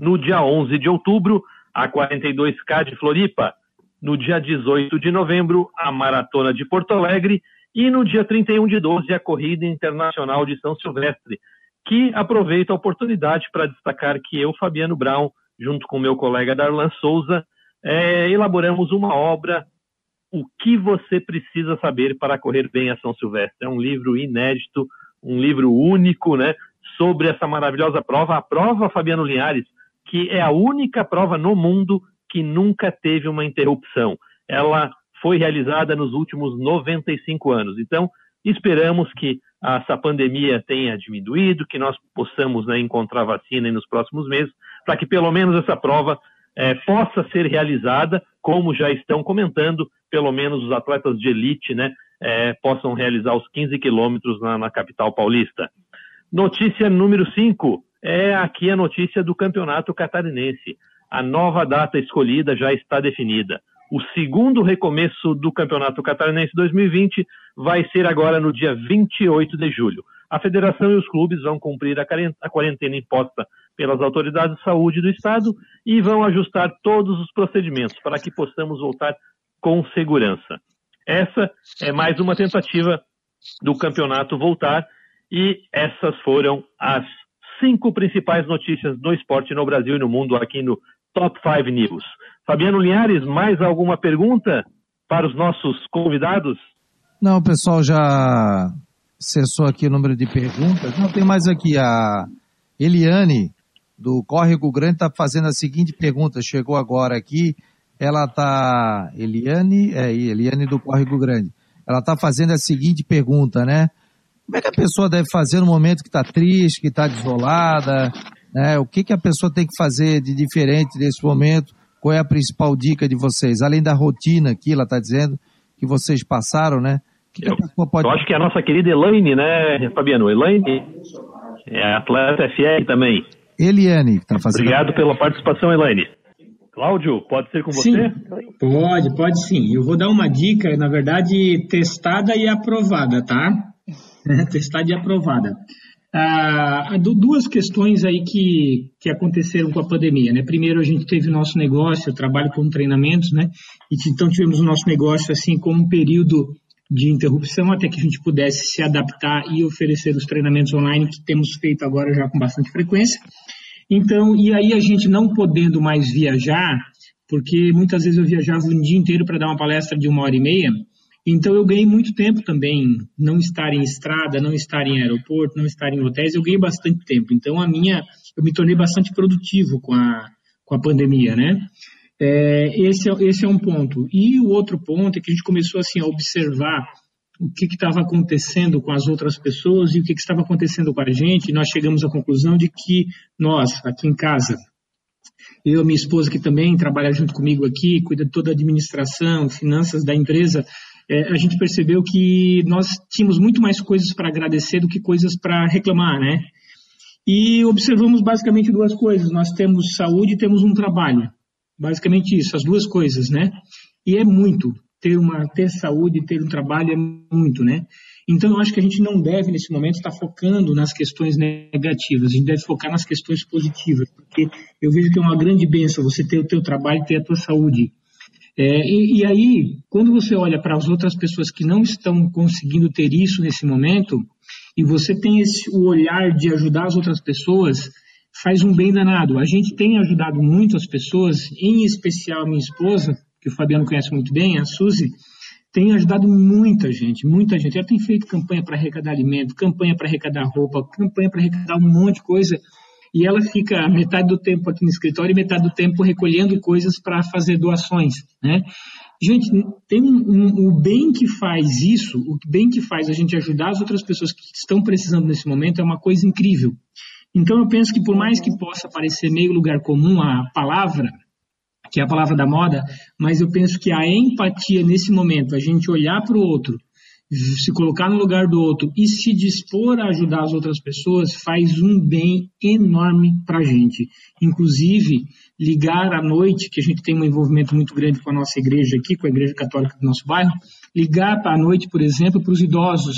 No dia 11 de outubro, a 42K de Floripa. No dia 18 de novembro, a Maratona de Porto Alegre e no dia 31 de 12, a Corrida Internacional de São Silvestre, que aproveito a oportunidade para destacar que eu, Fabiano Brown, junto com meu colega Darlan Souza, é, elaboramos uma obra, O que você precisa saber para correr bem a São Silvestre. É um livro inédito, um livro único, né, sobre essa maravilhosa prova. A prova, Fabiano Linhares, que é a única prova no mundo que nunca teve uma interrupção. Ela foi realizada nos últimos 95 anos. Então, esperamos que essa pandemia tenha diminuído, que nós possamos né, encontrar vacina nos próximos meses, para que pelo menos essa prova é, possa ser realizada, como já estão comentando, pelo menos os atletas de elite né, é, possam realizar os 15 quilômetros na, na capital paulista. Notícia número 5 é aqui a notícia do campeonato catarinense. A nova data escolhida já está definida. O segundo recomeço do Campeonato Catarinense 2020 vai ser agora no dia 28 de julho. A federação e os clubes vão cumprir a quarentena imposta pelas autoridades de saúde do Estado e vão ajustar todos os procedimentos para que possamos voltar com segurança. Essa é mais uma tentativa do campeonato voltar e essas foram as cinco principais notícias do esporte no Brasil e no mundo aqui no Top 5 News. Fabiano Linhares, mais alguma pergunta para os nossos convidados? Não, pessoal já cessou aqui o número de perguntas. Não, tem mais aqui a Eliane, do Córrego Grande, está fazendo a seguinte pergunta. Chegou agora aqui. Ela está. Eliane, é, Eliane do Córrego Grande. Ela está fazendo a seguinte pergunta, né? Como é que a pessoa deve fazer no momento que está triste, que está desolada? Né? O que, que a pessoa tem que fazer de diferente nesse momento? Qual é a principal dica de vocês? Além da rotina que ela está dizendo, que vocês passaram, né? Que que eu, pode... eu, acho que é a nossa querida Elaine, né, Fabiano? Elaine é atleta FR também. Eliane, que está fazendo. Obrigado pela participação, Elaine. Cláudio, pode ser com você? Sim, pode, pode sim. Eu vou dar uma dica, na verdade, testada e aprovada, tá? testada e aprovada. Ah, duas questões aí que, que aconteceram com a pandemia, né? Primeiro, a gente teve o nosso negócio, eu trabalho com treinamentos, né? E então tivemos o nosso negócio assim como um período de interrupção até que a gente pudesse se adaptar e oferecer os treinamentos online que temos feito agora já com bastante frequência. Então, e aí a gente não podendo mais viajar, porque muitas vezes eu viajava um dia inteiro para dar uma palestra de uma hora e meia, então eu ganhei muito tempo também, não estar em estrada, não estar em aeroporto, não estar em hotéis, eu ganhei bastante tempo. Então a minha, eu me tornei bastante produtivo com a, com a pandemia, né? É, esse, é, esse é um ponto. E o outro ponto é que a gente começou assim a observar o que estava acontecendo com as outras pessoas e o que, estava acontecendo com a gente. E nós chegamos à conclusão de que nós, aqui em casa, eu minha esposa, que também trabalha junto comigo aqui, cuida de toda a administração, finanças da empresa, é, a gente percebeu que nós tínhamos muito mais coisas para agradecer do que coisas para reclamar, né? E observamos basicamente duas coisas: nós temos saúde e temos um trabalho. Basicamente isso, as duas coisas, né? E é muito ter uma ter saúde e ter um trabalho é muito, né? Então eu acho que a gente não deve nesse momento estar focando nas questões negativas, a gente deve focar nas questões positivas, porque eu vejo que é uma grande benção você ter o teu trabalho e ter a tua saúde. É, e, e, aí, quando você olha para as outras pessoas que não estão conseguindo ter isso nesse momento, e você tem esse, o olhar de ajudar as outras pessoas, faz um bem danado. A gente tem ajudado muito as pessoas, em especial minha esposa, que o Fabiano conhece muito bem, a Suzy, tem ajudado muita gente, muita gente. Ela tem feito campanha para arrecadar alimento, campanha para arrecadar roupa, campanha para arrecadar um monte de coisa e ela fica metade do tempo aqui no escritório e metade do tempo recolhendo coisas para fazer doações, né? Gente, tem um, um, o bem que faz isso, o bem que faz a gente ajudar as outras pessoas que estão precisando nesse momento é uma coisa incrível. Então eu penso que por mais que possa parecer meio lugar comum a palavra, que é a palavra da moda, mas eu penso que a empatia nesse momento, a gente olhar para o outro se colocar no lugar do outro e se dispor a ajudar as outras pessoas faz um bem enorme para a gente. Inclusive, ligar à noite, que a gente tem um envolvimento muito grande com a nossa igreja aqui, com a igreja católica do nosso bairro, ligar à noite, por exemplo, para os idosos,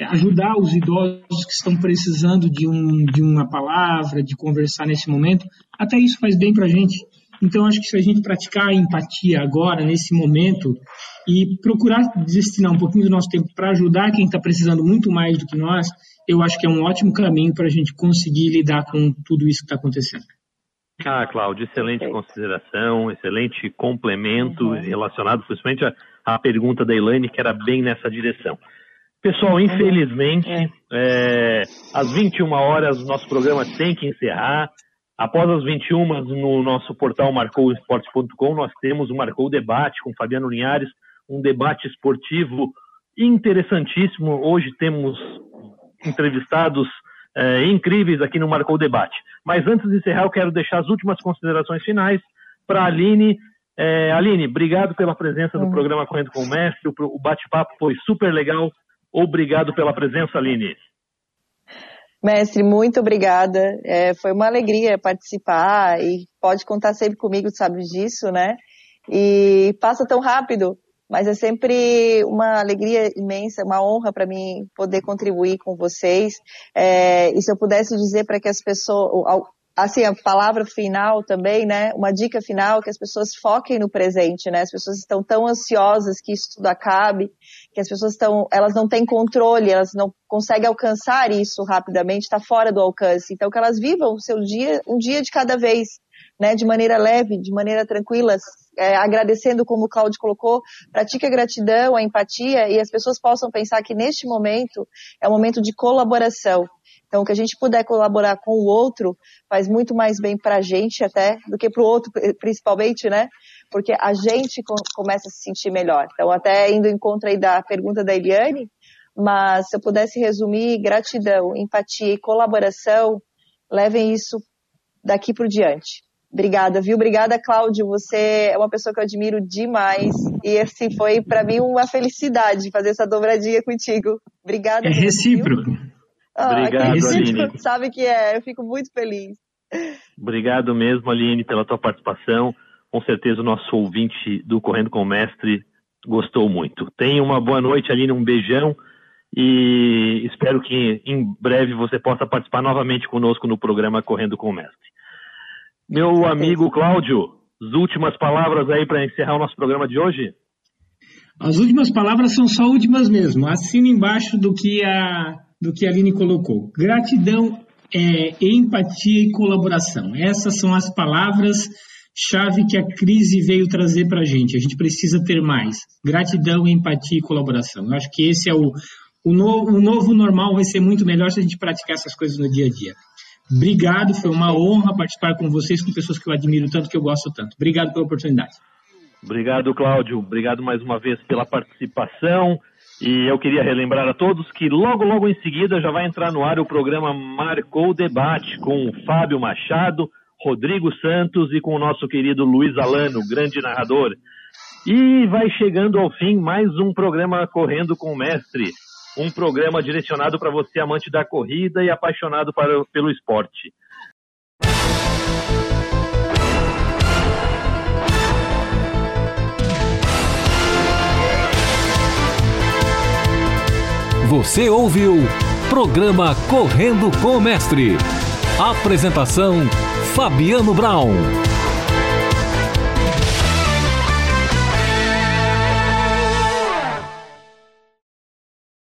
ajudar os idosos que estão precisando de, um, de uma palavra, de conversar nesse momento, até isso faz bem para a gente. Então, acho que se a gente praticar a empatia agora, nesse momento, e procurar destinar um pouquinho do nosso tempo para ajudar quem está precisando muito mais do que nós, eu acho que é um ótimo caminho para a gente conseguir lidar com tudo isso que está acontecendo. Ah, Cláudio, excelente consideração, excelente complemento uhum. relacionado principalmente à, à pergunta da Elaine, que era bem nessa direção. Pessoal, uhum. infelizmente, é. É, às 21 horas o nosso programa tem que encerrar. Após as 21 no nosso portal marcouesporte.com, nós temos o Marcou Debate com Fabiano Linhares, um debate esportivo interessantíssimo. Hoje temos entrevistados é, incríveis aqui no Marcou Debate. Mas antes de encerrar, eu quero deixar as últimas considerações finais para a Aline. É, Aline, obrigado pela presença no uhum. programa Correndo com o Mestre. O, o bate-papo foi super legal. Obrigado pela presença, Aline. Mestre, muito obrigada. É, foi uma alegria participar e pode contar sempre comigo, sabe disso, né? E passa tão rápido, mas é sempre uma alegria imensa, uma honra para mim poder contribuir com vocês. É, e se eu pudesse dizer para que as pessoas, assim, a palavra final também, né? Uma dica final, que as pessoas foquem no presente, né? As pessoas estão tão ansiosas que isso tudo acabe, que as pessoas estão, elas não têm controle, elas não conseguem alcançar isso rapidamente, está fora do alcance. Então, que elas vivam o seu dia, um dia de cada vez, né? De maneira leve, de maneira tranquila, é, agradecendo, como o Claudio colocou, pratique a gratidão, a empatia, e as pessoas possam pensar que neste momento é um momento de colaboração. Então, que a gente puder colaborar com o outro faz muito mais bem para a gente até do que para o outro, principalmente, né? Porque a gente começa a se sentir melhor. Então, até indo em contra aí da pergunta da Eliane, mas se eu pudesse resumir, gratidão, empatia e colaboração, levem isso daqui por diante. Obrigada, viu? Obrigada, Cláudio. Você é uma pessoa que eu admiro demais. E assim, foi para mim uma felicidade fazer essa dobradinha contigo. Obrigada. É recíproco. Ah, Obrigado, Aline. Sabe que é, eu fico muito feliz. Obrigado mesmo, Aline, pela tua participação. Com certeza o nosso ouvinte do Correndo com o Mestre gostou muito. Tenha uma boa noite, Aline, um beijão e espero que em breve você possa participar novamente conosco no programa Correndo com o Mestre. Meu amigo Cláudio, as últimas palavras aí para encerrar o nosso programa de hoje? As últimas palavras são só últimas mesmo. Assina embaixo do que a do que a Aline colocou. Gratidão, é, empatia e colaboração. Essas são as palavras chave que a crise veio trazer para a gente. A gente precisa ter mais. Gratidão, empatia e colaboração. Eu acho que esse é o, o, no, o novo normal vai ser muito melhor se a gente praticar essas coisas no dia a dia. Obrigado, foi uma honra participar com vocês, com pessoas que eu admiro tanto, que eu gosto tanto. Obrigado pela oportunidade. Obrigado, Cláudio. Obrigado mais uma vez pela participação. E eu queria relembrar a todos que logo, logo em seguida já vai entrar no ar o programa Marcou Debate com o Fábio Machado, Rodrigo Santos e com o nosso querido Luiz Alano, grande narrador. E vai chegando ao fim mais um programa Correndo com o Mestre, um programa direcionado para você amante da corrida e apaixonado para, pelo esporte. Você ouviu Programa Correndo com o Mestre. Apresentação Fabiano Brown.